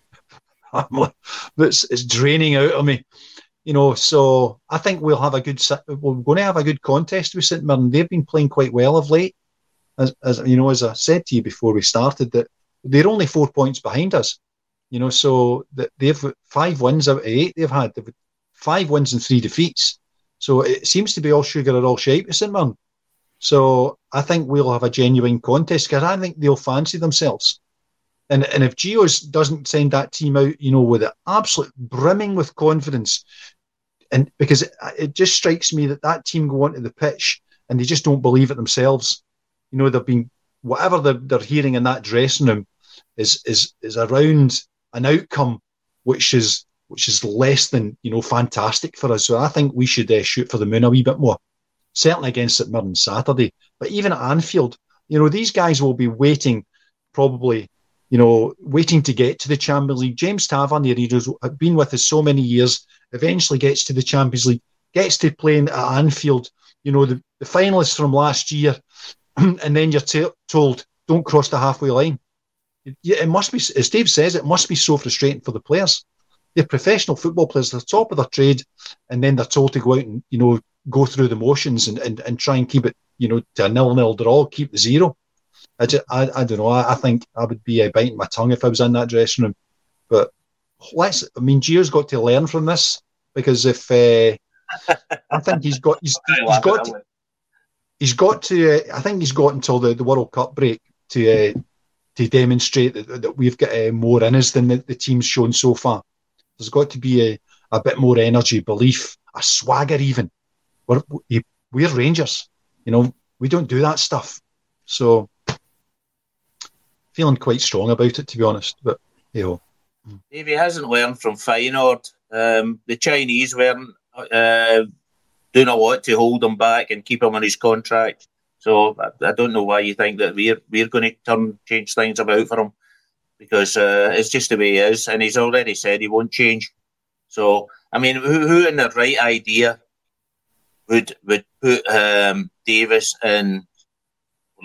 [LAUGHS] it's, it's draining out of me you know, so I think we'll have a good. We're going to have a good contest with St Mirren. They've been playing quite well of late, as, as you know, as I said to you before we started, that they're only four points behind us. You know, so they've five wins out of eight they've had. Five wins and three defeats. So it seems to be all sugar or all shape with St Mirren. So I think we'll have a genuine contest because I think they'll fancy themselves. And and if Geos doesn't send that team out, you know, with it absolute brimming with confidence, and because it, it, just strikes me that that team go onto the pitch and they just don't believe it themselves. You know, they've been whatever they're, they're hearing in that dressing room is is is around an outcome which is which is less than you know fantastic for us. So I think we should uh, shoot for the moon a wee bit more. Certainly against St Mirren Saturday, but even at Anfield, you know these guys will be waiting, probably, you know, waiting to get to the Champions League. James Tavernier, he's been with us so many years eventually gets to the Champions League, gets to playing at Anfield, you know, the, the finalists from last year, [CLEARS THROAT] and then you're t- told, don't cross the halfway line. It, it must be, as Dave says, it must be so frustrating for the players. They're professional football players, they're top of their trade, and then they're told to go out and, you know, go through the motions and, and, and try and keep it, you know, to a nil-nil draw, keep the zero. I, just, I, I don't know. I, I think I would be uh, biting my tongue if I was in that dressing room. But let's. I mean, Gio's got to learn from this because if uh, I think he's got he's, [LAUGHS] he's got to, he's got to. Uh, I think he's got until the, the World Cup break to uh, to demonstrate that, that we've got uh, more in us than the, the team's shown so far. There's got to be a, a bit more energy, belief, a swagger. Even we're we're Rangers, you know. We don't do that stuff, so feeling quite strong about it to be honest. But you know. He hasn't learned from Feyenoord, um, the Chinese weren't uh, doing a lot to hold him back and keep him on his contract. So I, I don't know why you think that we're we're going to turn change things about for him because uh, it's just the way he is, and he's already said he won't change. So I mean, who, who in the right idea would would put um, Davis and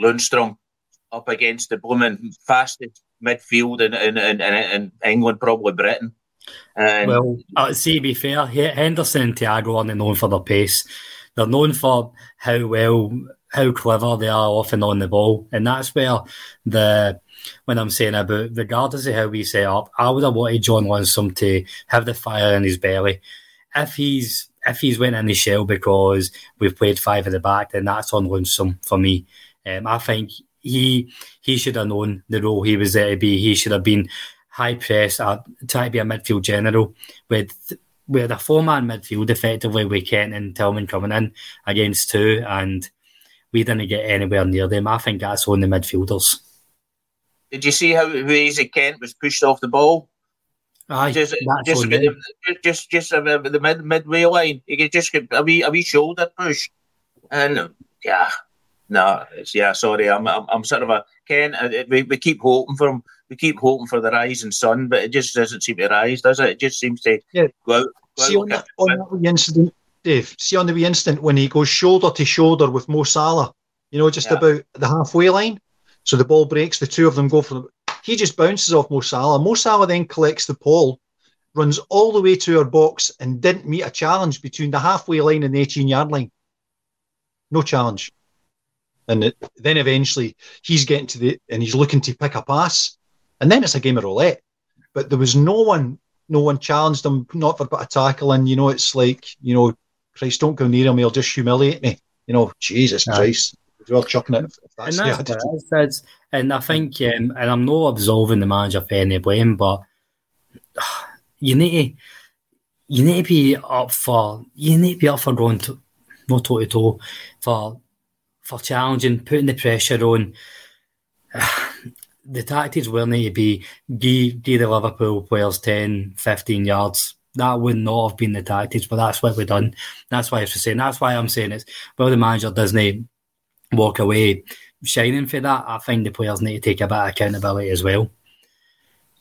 Lundstram up against the blooming fastest midfield in, in, in, in England, probably Britain. And well, uh, see, to be fair, Henderson and Thiago aren't known for their pace. They're known for how well, how clever they are off and on the ball. And that's where the, when I'm saying about, regardless of how we set up, I would have wanted John Lundstram to have the fire in his belly. If he's, if he's went in the shell because we've played five at the back, then that's on Lundstram for me. Um, I think he he should have known the role he was there to be. He should have been high press, uh, try to be a midfield general with with a four man midfield effectively with Kent and Tillman coming in against two, and we didn't get anywhere near them. I think that's on the midfielders. Did you see how easy Kent was pushed off the ball? Aye, just just, just just uh, the mid midway line. You could just get a wee a wee shoulder push, and yeah, no, it's, yeah, sorry, I'm, I'm, I'm sort of a Ken. Uh, we, we keep hoping for him. We keep hoping for the rising sun, but it just doesn't seem to rise, does it? It just seems to yeah. go out. Go see out on, that, on that wee incident, Dave. See on the wee instant when he goes shoulder to shoulder with Mo Salah, you know, just yeah. about the halfway line. So the ball breaks. The two of them go for the. He just bounces off Mo Salah. Mo Salah then collects the ball, runs all the way to our box, and didn't meet a challenge between the halfway line and the 18 yard line. No challenge. And it, then eventually he's getting to the and he's looking to pick a pass, and then it's a game of roulette. But there was no one, no one challenged him, not for but a tackle, and you know it's like you know Christ, don't go near him, he'll just humiliate me. You know, Jesus Aye. Christ. You're chucking it. That's and the that's attitude. it is, and I think, um, and I'm not absolving the manager for any blame, but [SIGHS] you need to, you need to be up for, you need to be up for going to, not toe to toe, for for challenging, putting the pressure on. [SIGHS] the tactics will need to be give, give the Liverpool players 10, 15 yards. That would not have been the tactics, but that's what we've done. That's why I was saying. That's why I'm saying it's well the manager doesn't walk away shining for that. I think the players need to take a bit of accountability as well.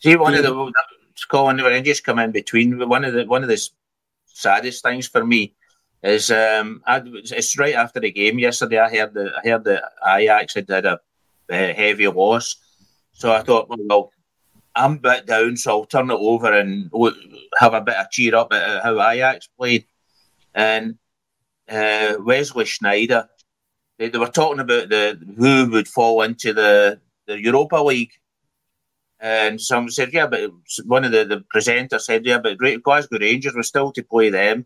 See, one of the Colin, when I just come in between, one of the one of the saddest things for me is um, I, it's right after the game yesterday. I heard the I heard that Ajax had had a, a heavy loss, so I thought, well, I'm a bit down, so I'll turn it over and have a bit of cheer up at how Ajax played. And uh, Wesley Sneijder, they, they were talking about the who would fall into the, the Europa League. And someone said, yeah, but one of the, the presenters said, yeah, but Ra- Glasgow Rangers were still to play them.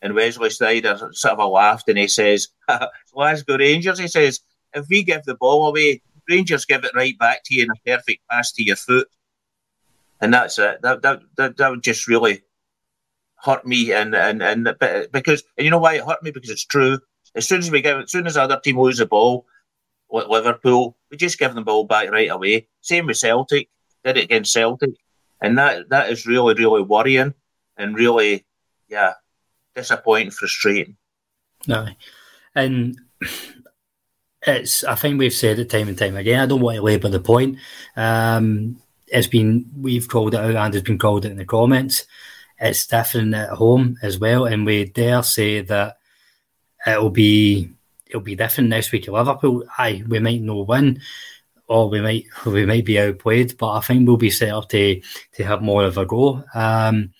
And Wesley Sneijder sort of laughed and he says, [LAUGHS] Glasgow Rangers, he says, if we give the ball away, Rangers give it right back to you in a perfect pass to your foot. And that's it. That, that, that, that would just really hurt me. And, and, and because, and you know why it hurt me? Because it's true. As soon as we give, as soon as the other team lose the ball, like Liverpool, we just give them the ball back right away. Same with Celtic, did it against Celtic, and that that is really really worrying and really, yeah, disappointing, frustrating. No, and it's. I think we've said it time and time again. I don't want to labour the point. Um, it's been we've called it out and it's been called it in the comments. It's different at home as well, and we dare say that it'll be it'll be different next week at Liverpool. Aye, we might not win, or we might we might be outplayed, but I think we'll be set up to to have more of a go. Um,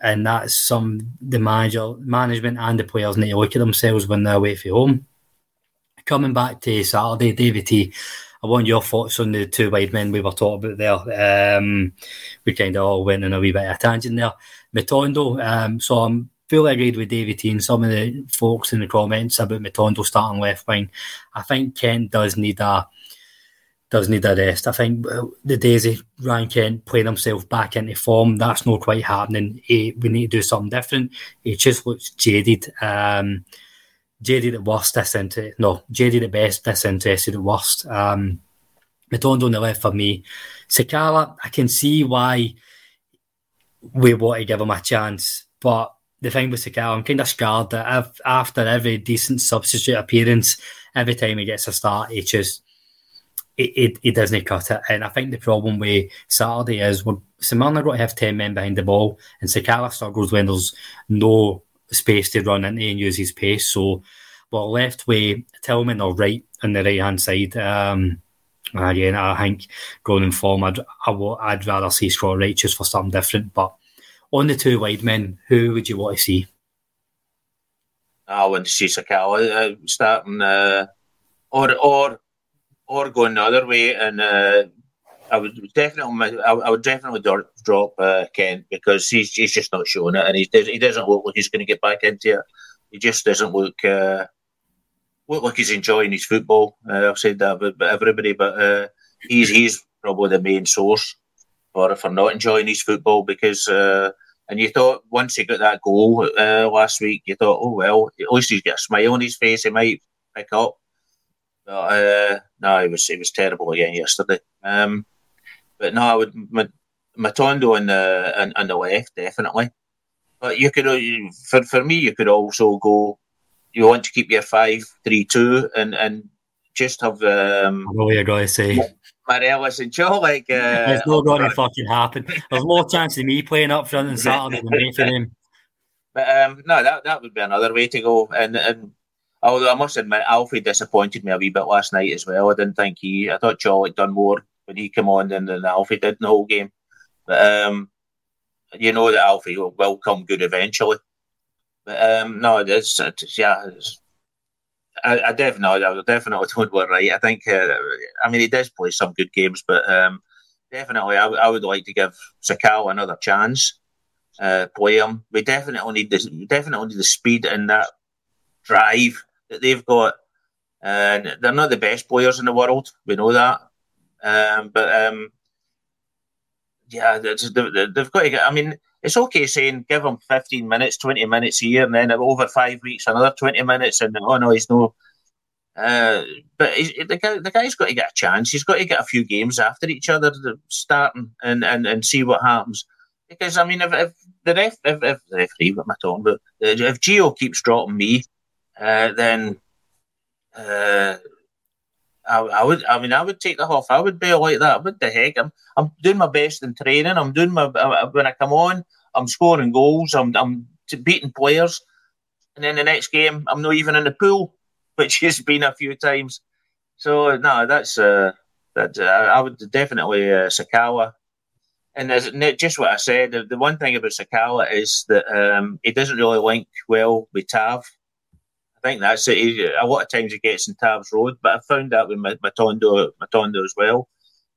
and that's some the manager, management, and the players need to look at themselves when they're away from home. Coming back to Saturday, David T. I want your thoughts on the two wide men we were talking about there. Um, we kind of all went in a wee bit of a tangent there. Matondo, um, so I'm fully agreed with David T and some of the folks in the comments about Matondo starting left wing. I think Kent does need a does need a rest. I think uh, the days of Ryan Kent playing himself back into form, that's not quite happening. He, we need to do something different. He just looks jaded. Um, jaded at worst, disinterested. No, jaded at best, disinterested at worst. Um, Matondo on the left for me. Sakala, I can see why we want to give him a chance, but the thing with Sakala, I'm kind of scared that if, after every decent substitute appearance, every time he gets a start, he just it, it, it doesn't cut it. And I think the problem with Saturday is we're St Mirren got to have 10 men behind the ball, and Sakala struggles when there's no space to run into and use his pace. So we're left with Tillman or Wright on the right hand side. Um, again, I think going in form, I'd, I w- I'd rather see Scott Wright just for something different. But on the two wide men, who would you want to see? I want to see Sakala uh, starting, uh, or or or going the other way, and uh, I would definitely, I, I would definitely drop uh, Kent because he's he's just not showing it, and he does, he doesn't look like he's going to get back into it. He just doesn't look uh, look like he's enjoying his football. Uh, I've said that about everybody, but uh, he's he's probably the main source for for not enjoying his football because. Uh, and you thought once he got that goal uh, last week, you thought, oh well, at least he's got a smile on his face. He might pick up. But uh, no, it was it was terrible again yesterday. Um, but no, I would Ma- Matondo on the on, on the left definitely. But you could uh, for for me, you could also go. You want to keep your five three two and and just have um, I know what you're going to say. Morelos and Čolak. Uh, it's not going to fucking happen. There's more chance of me playing up front on [LAUGHS] Saturday than both of them. But um, no, that that would be another way to go. And and although I must admit, Alfie disappointed me a wee bit last night as well. I didn't think he. I thought Joe had done more when he came on than, than Alfie did in the whole game. But um, you know that Alfie will, will come good eventually. But um, no, it's, it's yeah. It's, I, I definitely, I definitely [LAUGHS] don't want Wright. I think, uh, I mean, he does play some good games, but um, definitely, I, I would like to give Sakala another chance uh, play him. We definitely need the definitely need the speed and that drive that they've got. And they're not the best players in the world. We know that. Um, but um, yeah, they've got to get. I mean, it's okay saying give him 15 minutes, 20 minutes a year, and then over five weeks, another 20 minutes, and oh no, he's no. Uh, but the, guy, the guy's got to get a chance. He's got to get a few games after each other, starting and, and, and see what happens. Because I mean, if, if the ref, if, if the referee, what am I talking about? If Gio keeps dropping me, uh, then uh, I, I, would. I mean, I would take the off. I would be like that. What the heck? I'm I'm doing my best in training. I'm doing my I, when I come on. I'm scoring goals. I'm I'm beating players, and then the next game I'm not even in the pool, [LAUGHS] which has been a few times. So no, that's uh, that uh, I would definitely uh, Sakala. And as, just what I said. The, the one thing about Sakala is that um, he doesn't really link well with Tav. I think that's it. A lot of times he gets in Tav's road, but I found that with Matondo, Matondo as well.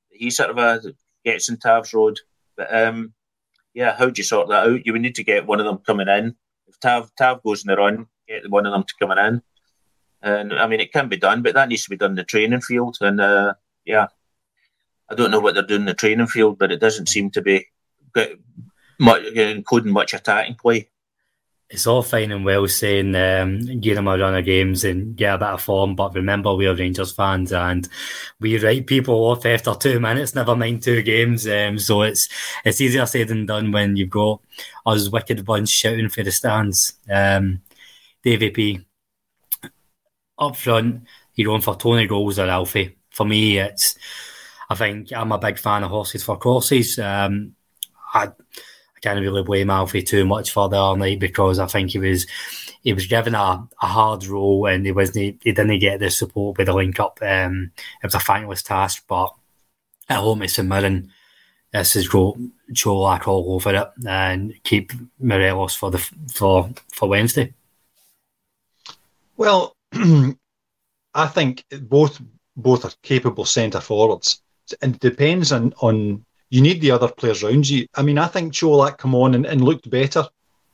He sort of uh, gets in Tav's road. But um, yeah, how do you sort that out? You would need to get one of them coming in. If Tav Tav goes in the run, get one of them to coming in. And I mean, it can be done, but that needs to be done in the training field. And uh, yeah, I don't know what they're doing in the training field, but it doesn't seem to be much, including much attacking play it's all fine and well saying um, give them a run of games and get a bit of form, but remember we're Rangers fans and we write people off after two minutes, never mind two games. Um, so it's it's easier said than done when you've got us wicked bunch shouting for the stands. Um, Davy P up front, you're going for Tony goals or Alfie. For me, it's I think I'm a big fan of horses for crosses. Um, I can't really blame Alfie too much for the other night because I think he was he was given a, a hard role and he wasn't he didn't get the support with the link up. Um, it was a thankless task, but at home at St Mirren, this is go Čolak all over it and keep Morelos for the for for Wednesday. Well, [CLEARS THROAT] I think both both are capable centre forwards, and it depends on on you need the other players around you. I mean, I think Čolak come on and, and looked better,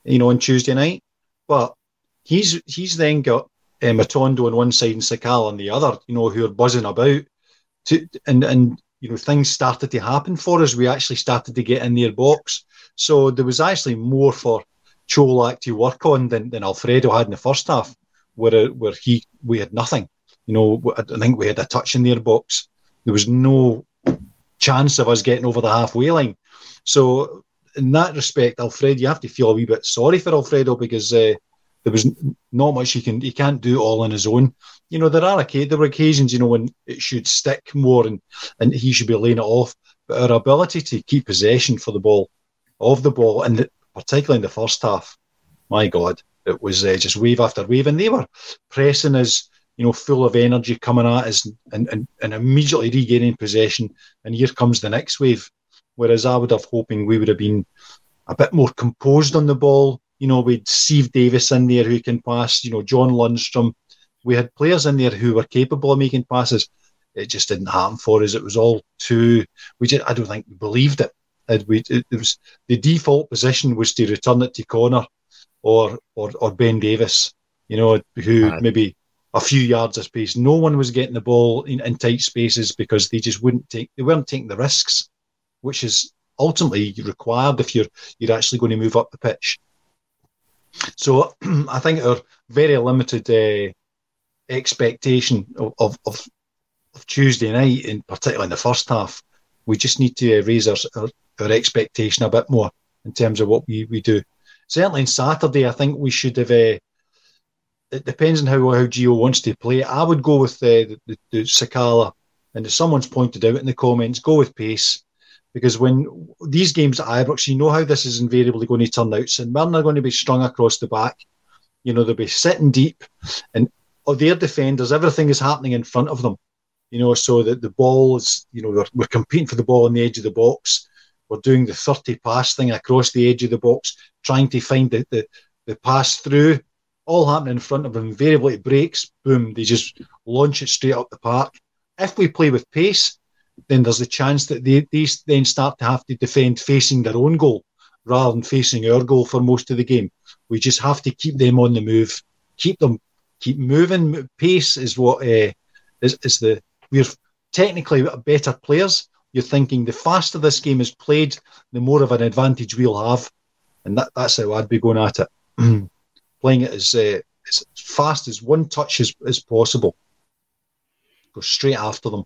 you know, on Tuesday night, but he's he's then got uh, Matondo on one side and Sakala on the other, you know, who are buzzing about. To, and and you know things started to happen for us. We actually started to get in their box, so there was actually more for Čolak to work on than, than Alfredo had in the first half, where where he we had nothing. You know, I think we had a touch in their box. There was no chance of us getting over the halfway line. So in that respect, Alfred, you have to feel a wee bit sorry for Alfredo because uh, there was not much he can he can't do all on his own. You know, there are there were occasions, you know, when it should stick more and and he should be laying it off. But our ability to keep possession for the ball, of the ball, and the, particularly in the first half, my God, it was uh, just wave after wave, and they were pressing us you know, full of energy coming at us and, and, and immediately regaining possession. And here comes the next wave. Whereas I would have hoping we would have been a bit more composed on the ball. You know, we'd Steve Davis in there who can pass, you know, John Lundstram. We had players in there who were capable of making passes. It just didn't happen for us. It was all too, we just, I don't think we believed it. it, we, it, it was the default position was to return it to Connor or or, or Ben Davies, you know, who maybe a few yards of space. No one was getting the ball in, in tight spaces because they just wouldn't take they weren't taking the risks, which is ultimately required if you're you're actually going to move up the pitch. So [CLEARS THROAT] I think our very limited uh, expectation of, of, of, Tuesday night, in particular in the first half, we just need to uh, raise our, our, our expectation a bit more in terms of what we, we do. Certainly on Saturday, I think we should have uh, it depends on how how Gio wants to play. I would go with uh, the, the, the Sakala, and as someone's pointed out in the comments, go with pace. Because when these games at Ibrox, you know how this is invariably going to turn out. St Mirren are going to be strung across the back. You know, they'll be sitting deep, and oh, of their defenders, everything is happening in front of them. You know, so that the ball is, you know, we're, we're competing for the ball on the edge of the box. We're doing the 30 pass thing across the edge of the box, trying to find the, the, the pass through all happening in front of them. Invariably, it breaks, boom, they just launch it straight up the park. If we play with pace, then there's a chance that they, these then start to have to defend facing their own goal rather than facing our goal for most of the game. We just have to keep them on the move, keep them, keep moving. Pace is what uh, is, is the we're technically better players. You're thinking the faster this game is played, the more of an advantage we'll have, and that, that's how I'd be going at it. [CLEARS THROAT] Playing it as, uh, as fast as one touch as, as possible. Go straight after them.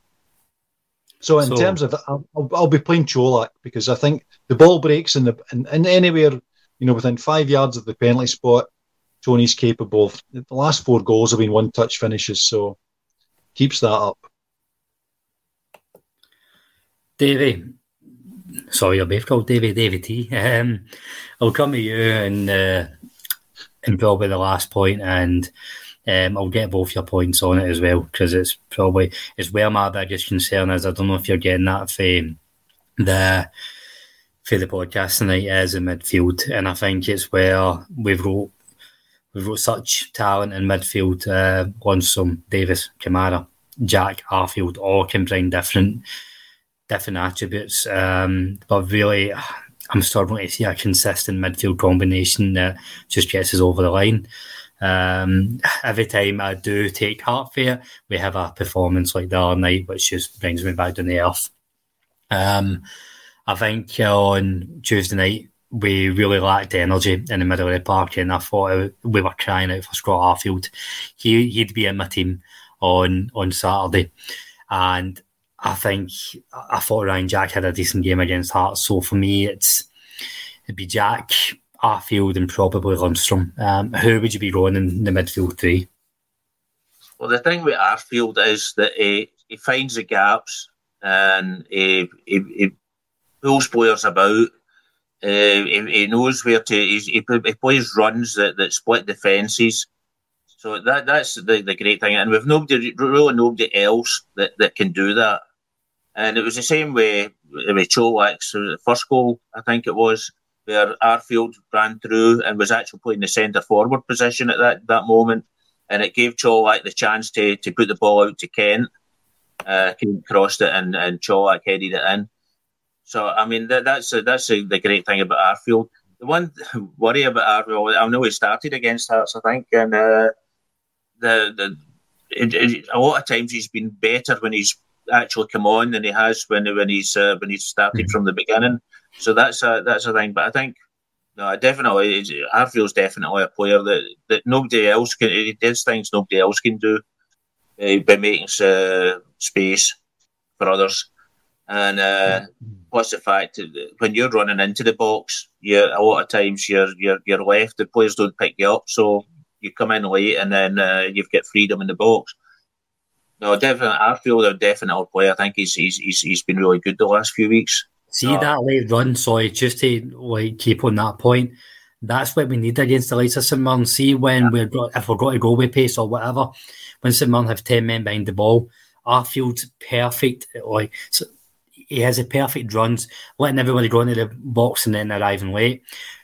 So in so, terms of, I'll, I'll, be playing Čolak because I think the ball breaks in the in, in anywhere you know within five yards of the penalty spot. Tony's capable. Of, the last four goals have been one touch finishes, so keeps that up. Davey, sorry, you're both called Davey, Davey T. [LAUGHS] Um, I'll come to you and uh, and probably the last point and um, I'll get both your points on it as well because it's probably it's where my biggest concern is. I don't know if you're getting that for the for the podcast tonight is in midfield, and I think it's where we've got we've got such talent in midfield. Uh, Lundstram, Davis, Kamara, Jack, Arfield, all can bring different different attributes. Um, but really, I'm struggling to see a consistent midfield combination that just gets us over the line. Um, every time I do take heart for we have a performance like other night, which just brings me back to the earth. Um, I think on Tuesday night, we really lacked energy in the middle of the park, and I thought we were crying out for Scott Arfield. He, he'd be in my team on on Saturday, and I think I thought Ryan Jack had a decent game against Hearts. So for me, it's it'd be Jack, Arfield and probably Lundstram. Um, who would you be going in the midfield three? Well, the thing with Arfield is that he, he finds the gaps and he, he, he pulls players about. Uh, he, he, knows where to. He, he plays runs that, that split defences. So that that's the, the great thing, and we've nobody really nobody else that, that can do that. And it was the same way with the first goal, I think it was, where Arfield ran through and was actually playing the centre forward position at that, that moment. And it gave Čolak the chance to, to put the ball out to Kent. Uh, Kent crossed it and, and Čolak headed it in. So, I mean, that, that's a, that's a, the great thing about Arfield. The one [LAUGHS] worry about Arfield, I know he started against Hearts, I think, and uh, the, the it, it, a lot of times he's been better when he's actually come on than he has when when he's uh, when he's started mm-hmm. from the beginning. So that's a that's a thing. But I think no, definitely Arfield's definitely a player that, that nobody else can. He does things nobody else can do uh, by making uh, space for others. And uh, plus the fact that when you're running into the box, you a lot of times you're you're you're left. The players don't pick you up, so you come in late, and then uh, you've got freedom in the box. No, definitely, Arfield a definite player. I think he's he's he's, he's been really good the last few weeks. See that late run, sorry, just to like keep on that point. That's what we need against the likes of St Mirren. See when yeah. we're got, if we're going to go with pace or whatever, when St Mirren have ten men behind the ball, Arfield's perfect. Like so he has a perfect runs, letting everybody go into the box and then arriving late.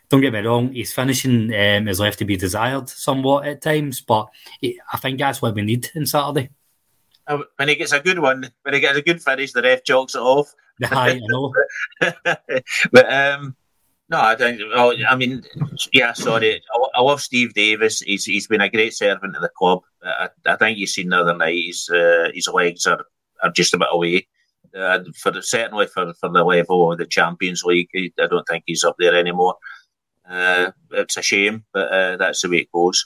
Don't get me wrong, he's finishing um, is left to be desired somewhat at times, but I think that's what we need in Saturday. Uh, when he gets a good one, when he gets a good finish, the ref chalks it off. [LAUGHS] I know. [LAUGHS] but um, no, I don't. Well, I mean, yeah, sorry. I, I, love Steve Davis. He's he's been a great servant to the club. I, I think you've seen the other night. His uh, his legs are, are just about away. Uh, for certainly for, for the level of the Champions League, I don't think he's up there anymore. Uh, it's a shame, but uh, that's the way it goes.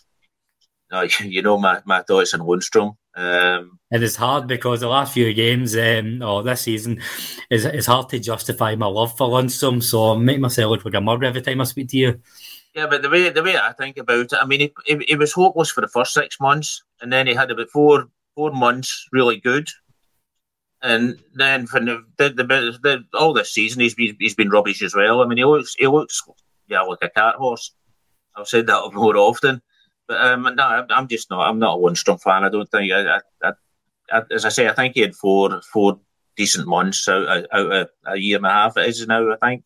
[LAUGHS] You know my, my thoughts on Lundstram. Um, and it's hard because the last few games um, or this season is it's hard to justify my love for Lundstram. So I make myself look like a mug every time I speak to you. Yeah, but the way the way I think about it, I mean, he, he, he was hopeless for the first six months, and then he had about four four months really good, and then for the, the, the, the all this season he's been he's been rubbish as well. I mean, he looks he looks yeah like a cart horse. I've said that more often. But um, no, I'm just not. I'm not a Lundstram fan. I don't think. I, I, I, as I say, I think he had four four decent months out, out a year and a half. It is now, I think.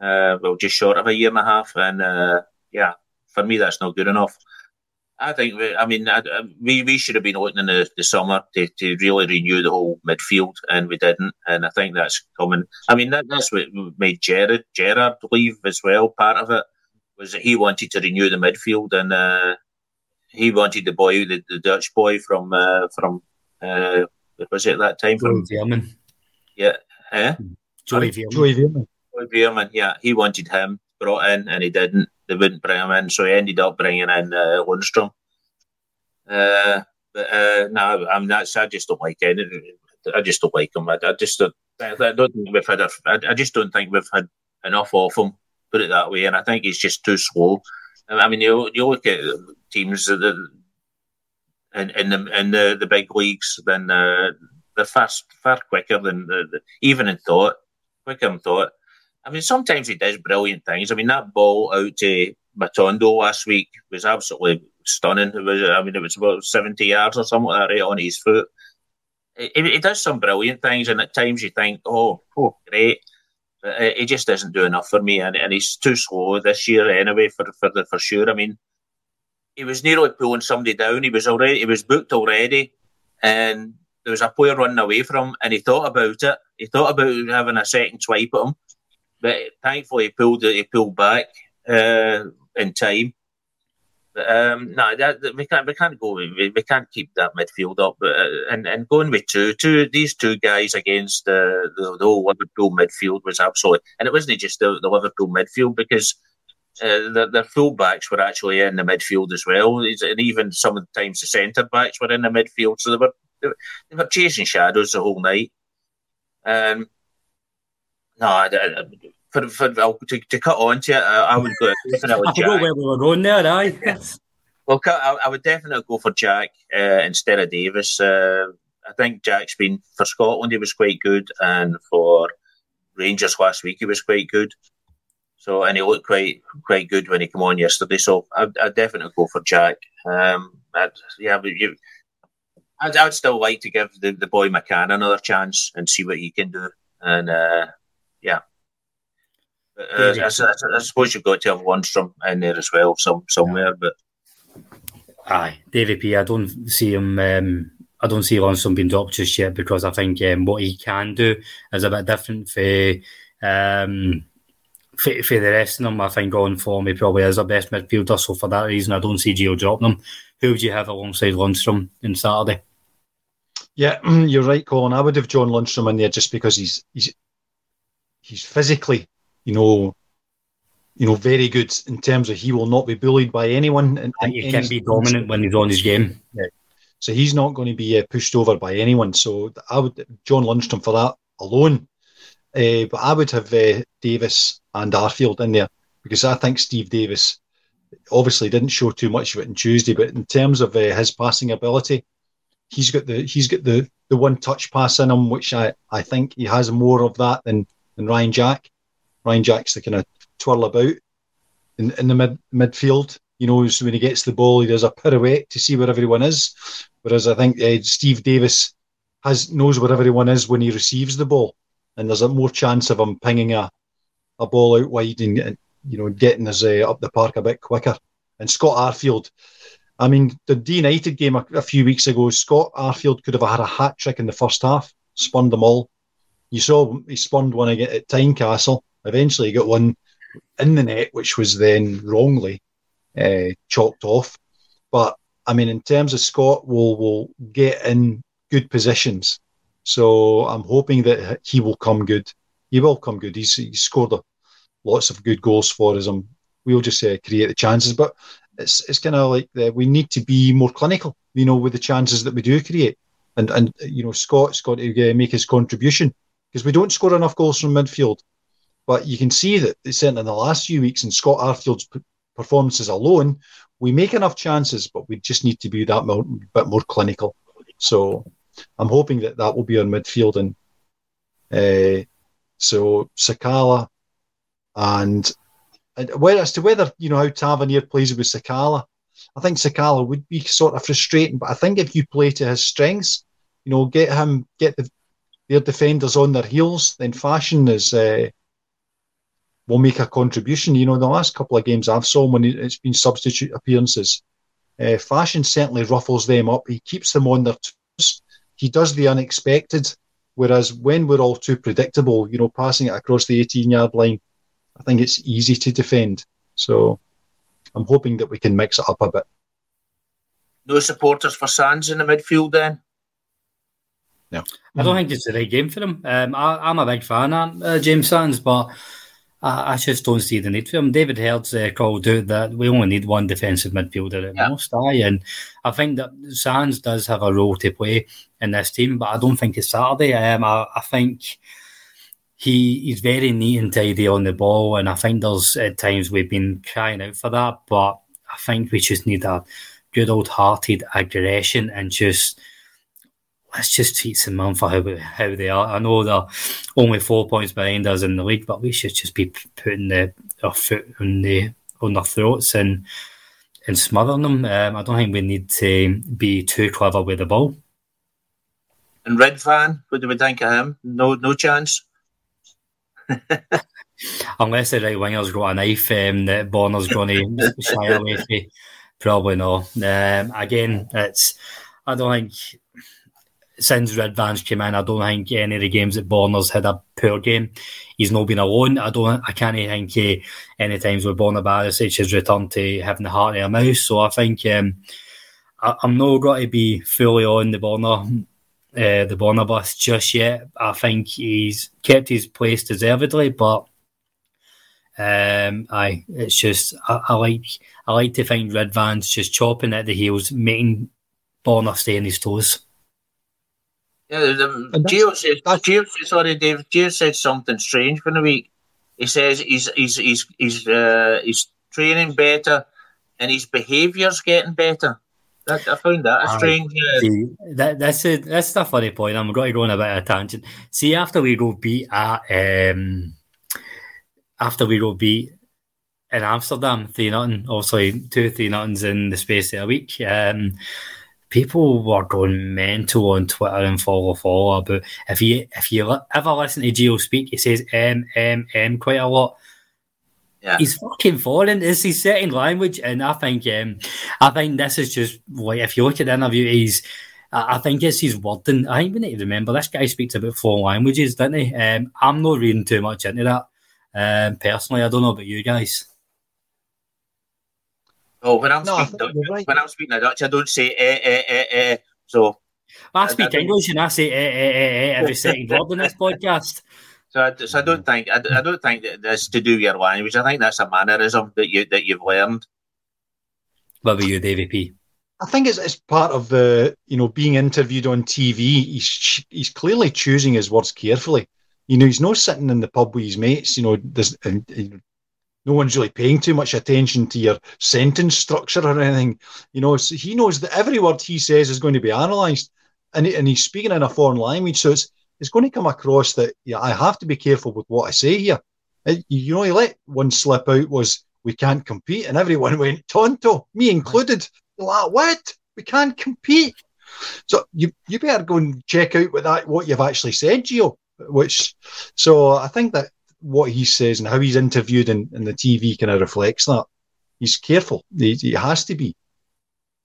Uh, well, just short of a year and a half, and uh, yeah, for me, that's not good enough. I think we, I mean I, we we should have been looking in the, the summer to, to really renew the whole midfield, and we didn't. And I think that's coming. I mean that, that's what made Gerrard Gerrard leave as well. Part of it was that he wanted to renew the midfield, and uh, he wanted the boy, the, the Dutch boy from uh, from uh, was it that time from Veerman? Yeah, eh? Joey Veerman. Joey Veerman. Joey Veerman. Yeah, he wanted him brought in, and he didn't. They wouldn't bring him in, so he ended up bringing in uh, Lundstram. Uh, but uh, no, I'm not. I just don't like it. I just don't like him. I, I just don't. I don't think we've had. A, I, I just don't think we've had enough of him. Put it that way, and I think he's just too slow. I mean, you you look at teams that in, in the in the, the big leagues, then uh, they're fast far quicker than the, the, even in thought, quicker in thought. I mean, sometimes he does brilliant things. I mean, that ball out to Matondo last week was absolutely stunning. It was, I mean, it was about seventy yards or something like that right on his foot. He, he does some brilliant things, and at times you think, "Oh, oh, great." But he just doesn't do enough for me, and, and he's too slow this year anyway. For for the for sure. I mean, he was nearly pulling somebody down. He was already he was booked already, and there was a player running away from him, and he thought about it. He thought about having a second swipe at him, but thankfully he pulled he pulled back uh, in time. Um, no, that, we can't we can't go we, we can't keep that midfield up. Uh, and and going with two two these two guys against uh, the, the whole Liverpool midfield was absolutely, and it wasn't just the, the Liverpool midfield because uh, their, their full backs were actually in the midfield as well, and even some of the times the centre backs were in the midfield, so they were they were chasing shadows the whole night. Um, no, I, I, for, for to, to cut on to it, I, I would go definitely. [LAUGHS] I forgot where we were going there, aye. [LAUGHS] well, I, I, would definitely go for Jack uh, instead of Davis. Uh, I think Jack's been for Scotland. He was quite good, and for Rangers last week, he was quite good. So, and he looked quite quite good when he came on yesterday. So, I'd, I'd definitely go for Jack. Um, I'd, yeah, but you, I'd, I'd still like to give the, the boy McCann another chance and see what he can do. And uh, yeah, uh, I, I, I, suppose you've got to have Lundstram in there as well, some somewhere. But aye, Davy P. I don't see him. Um, I don't see Lundstram being dropped just yet because I think um, what he can do is a bit different for. Um, for, for the rest of them, I think going for me probably is our best midfielder. So for that reason, I don't see Gio dropping him. Who would you have alongside Lundstram in Saturday? Yeah, [CLEARS THROAT] you're right, Colin. I would have John Lundstram in there just because he's he's he's physically, you know, you know, very good in terms of he will not be bullied by anyone. And, and he can be dominant when he's on his game. Yeah. So he's not going to be uh, pushed over by anyone. So I would John Lundstram for that alone. Uh, but I would have uh, Davis and Arfield in there because I think Steve Davis obviously didn't show too much of it on Tuesday, but in terms of uh, his passing ability, he's got the he's got the the one touch pass in him, which I, I think he has more of that than, than Ryan Jack. Ryan Jack's the kind of twirl about in, in the mid midfield. You know, when he gets the ball, he does a pirouette to see where everyone is. Whereas I think uh, Steve Davis has knows where everyone is when he receives the ball, and there's a more chance of him pinging a, a ball out wide and, you know getting us uh, up the park a bit quicker. And Scott Arfield, I mean, the D United game a, a, few weeks ago, Scott Arfield could have had a hat trick in the first half, spun them all. You saw he spun one again at Tynecastle. Eventually, he got one in the net, which was then wrongly uh, chalked off. But I mean, in terms of Scott, will will get in good positions. So I'm hoping that he will come good. He will come good. He's, he's scored a, lots of good goals for us. We'll just uh, create the chances. But it's it's kind of like the, we need to be more clinical, you know, with the chances that we do create. And and you know, Scott's got to uh, make his contribution because we don't score enough goals from midfield. But you can see that they certainly in the last few weeks in Scott Arfield's performances alone, we make enough chances, but we just need to be that bit more clinical. So I'm hoping that that will be our midfield and uh, so Sakala and and where, as to whether you know how Tavernier plays with Sakala, I think Sakala would be sort of frustrating. But I think if you play to his strengths, you know, get him, get the their defenders on their heels, then Fashion is uh, will make a contribution. You know, the last couple of games I've saw when it's been substitute appearances, Uh, fashion certainly ruffles them up. He keeps them on their toes. He does the unexpected. Whereas when we're all too predictable, you know, passing it across the 18 yard line, I think it's easy to defend. So I'm hoping that we can mix it up a bit. No supporters for Sands in the midfield then? No. I don't think it's the right game for him. Um, I, am a big fan of uh, James Sands, but I, I, just don't see the need for him. David Herd's uh, called out that we only need one defensive midfielder at yeah. most. Aye, and I think that Sands does have a role to play in this team, but I don't think it's Saturday. Um, I, I think he he's very neat and tidy on the ball, and I think there's at times we've been crying out for that, but I think we just need a good old hearted aggression and just let's just treat some man for how, how they are. I know they're only four points behind us in the league, but we should just be putting the, our foot on the on their throats and and smothering them. Um, I don't think we need to be too clever with the ball. And Ridvan, what do we think of him? No, no chance. Unless the right winger's got a knife um, that Borna's going to shy away from, probably no. Um, again, it's I don't think since Ridvan's came in, I don't think any of the games that Borna's had a poor game. He's not been alone. I don't. I can't think uh, any times where Borna Barisic has returned to having the heart of a mouse. So I think um, I, am not going to be fully on the Borna. Uh, the Borna bus just yet. I think he's kept his place deservedly, but um, I it's just I, I, like I like to find Ridvan's just chopping at the heels, making Borna stay on his toes. Yeah, the, Gio said, Gio, sorry, Dave. Gio said something strange for the week. He says he's he's he's he's uh, he's training better, and his behaviour's getting better. That, I found that a strange. Uh, See, that, that's a that's a funny point. I'm going to go on a bit of a tangent. See, after we go beat at um, after we go beat in Amsterdam, three nothing, obviously two three nothings in the space of a week. Um, people were going mental on Twitter and follow follow about if you if you ever listen to Gio speak, he says M M M quite a lot. Yeah. He's fucking foreign. It's his second language, and I think um, I think this is just like if you look at the interview, he's I think it's his wording. I think we need to remember this guy speaks about four languages, doesn't he? Um, I'm not reading too much into that. Um, personally, I don't know about you guys. Oh, when I'm no, speaking Dutch, right. when I'm speaking Dutch, I don't say eh eh eh eh. So I speak I, I English and I say eh eh eh eh every second word in this podcast. [LAUGHS] So I, so I don't think I, I don't think that that's to do with your language. I think that's a mannerism that you that you've learned. What about you, Davy P? I think it's, it's part of the you know being interviewed on TV. He's he's clearly choosing his words carefully. You know, he's not sitting in the pub with his mates. You know, there's and, and no one's really paying too much attention to your sentence structure or anything. You know, so he knows that every word he says is going to be analysed, and and he's speaking in a foreign language, so it's it's going to come across that yeah, I have to be careful with what I say here. You know, he let one slip out was we can't compete, and everyone [LAUGHS] went tonto, me included. Like, what? We can't compete. So you you better go and check out what that what you've actually said, Gio. Which, so I think that what he says and how he's interviewed in, in the TV kind of reflects that. He's careful. He, he has to be.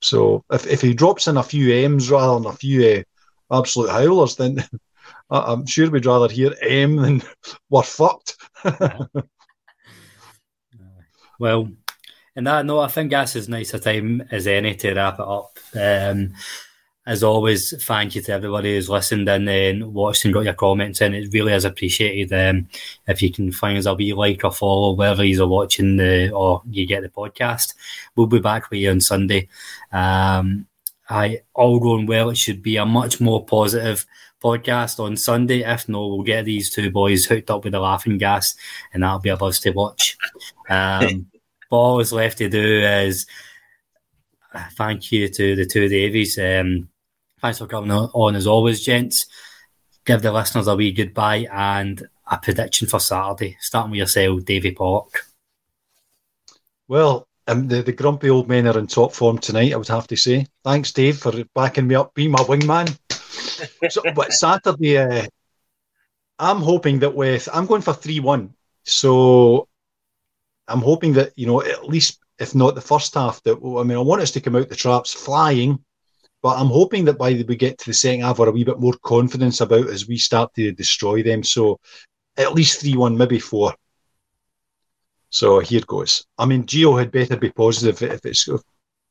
So if, if he drops in a few M's rather than a few uh, absolute howlers, then [LAUGHS] I'm sure we'd rather hear M than [LAUGHS] we're fucked. [LAUGHS] well, and that note, I think that's as nice a time as any to wrap it up. Um, as always, thank you to everybody who's listened and then watched and got your comments in. It really is appreciated. Um, if you can find us a wee like or follow wherever you're watching the or you get the podcast, we'll be back with you on Sunday. Um, I all going well. It should be a much more positive podcast on Sunday. If not, we'll get these two boys hooked up with the laughing gas, and that'll be a buzz to watch. Um, but [LAUGHS] all that's left to do is uh, thank you to the two Davies. Um, Thanks for coming on as always, gents. Give the listeners a wee goodbye and a prediction for Saturday, starting with yourself, Davy Park. Well, um, the, the grumpy old men are in top form tonight, I would have to say. Thanks, Dave, for backing me up, being my wingman. [LAUGHS] so, but Saturday, uh, I'm hoping that with, I'm going for 3 1. So I'm hoping that, you know, at least if not the first half. That I mean, I want us to come out the traps flying, but I'm hoping that by the we get to the second half, we're a wee bit more confidence about as we start to destroy them. So at least three one, maybe four. So here goes. I mean, Gio had better be positive if it's you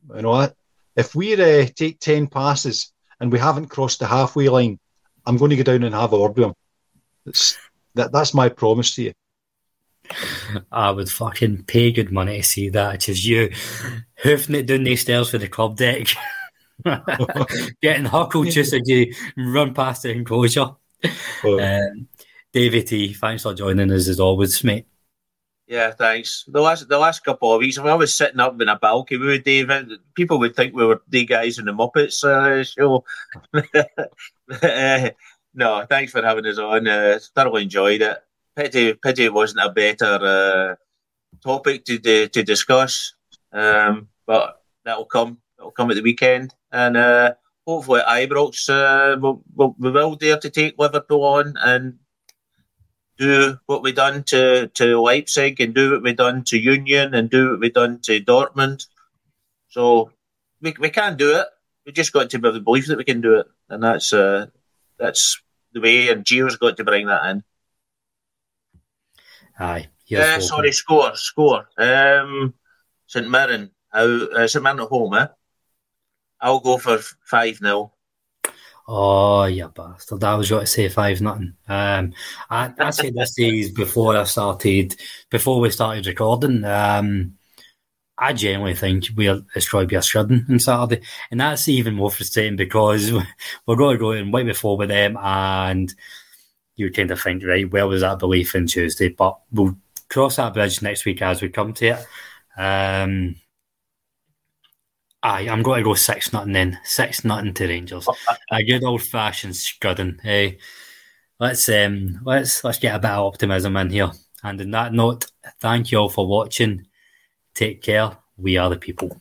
know if we uh, take ten passes and we haven't crossed the halfway line, I'm going to go down and have a word with him. It's, that that's my promise to you. [LAUGHS] I would fucking pay good money to see that. It's you hoofing it down these stairs for the club deck, [LAUGHS] [LAUGHS] getting huckled just as you run past the enclosure. Oh. Um, David T, thanks for joining us as always, mate. Yeah, thanks. The last the last couple of weeks, if I was sitting up in a balcony with David, people would think we were the guys in the Muppets uh, show. [LAUGHS] uh, no, thanks for having us on. Uh, thoroughly enjoyed it. Pity, pity it wasn't a better uh, topic to to discuss. Um, but that'll come. That'll come at the weekend, and uh, hopefully at Ibrox, uh, we'll, we'll, we will dare to take Liverpool on and do what we done to, to Leipzig and do what we done to Union and do what we done to Dortmund. So we, we can do it. We just got to have the belief that we can do it, and that's uh, that's the way. And Gio's got to bring that in. Aye. Yeah, uh, sorry, score, score. Um, St Mirren, how uh, St Mirren at home, eh? I'll go for five 0 Oh, you bastard! I was going to say five nothing. Um, I, I said this is before I started, before we started recording. Um, I genuinely think we're it's going to be a shredding on Saturday, and that's even more frustrating because [LAUGHS] we're going to go in way before with them, and you kind of think, right, where was that belief in Tuesday? But we'll cross that bridge next week as we come to it. Um, Aye, I'm going to go six nothing then. Six nothing to Rangers. a good old fashioned scudding. Hey, let's um let's let's get a bit of optimism in here. And in that note, thank you all for watching. Take care. We are the people.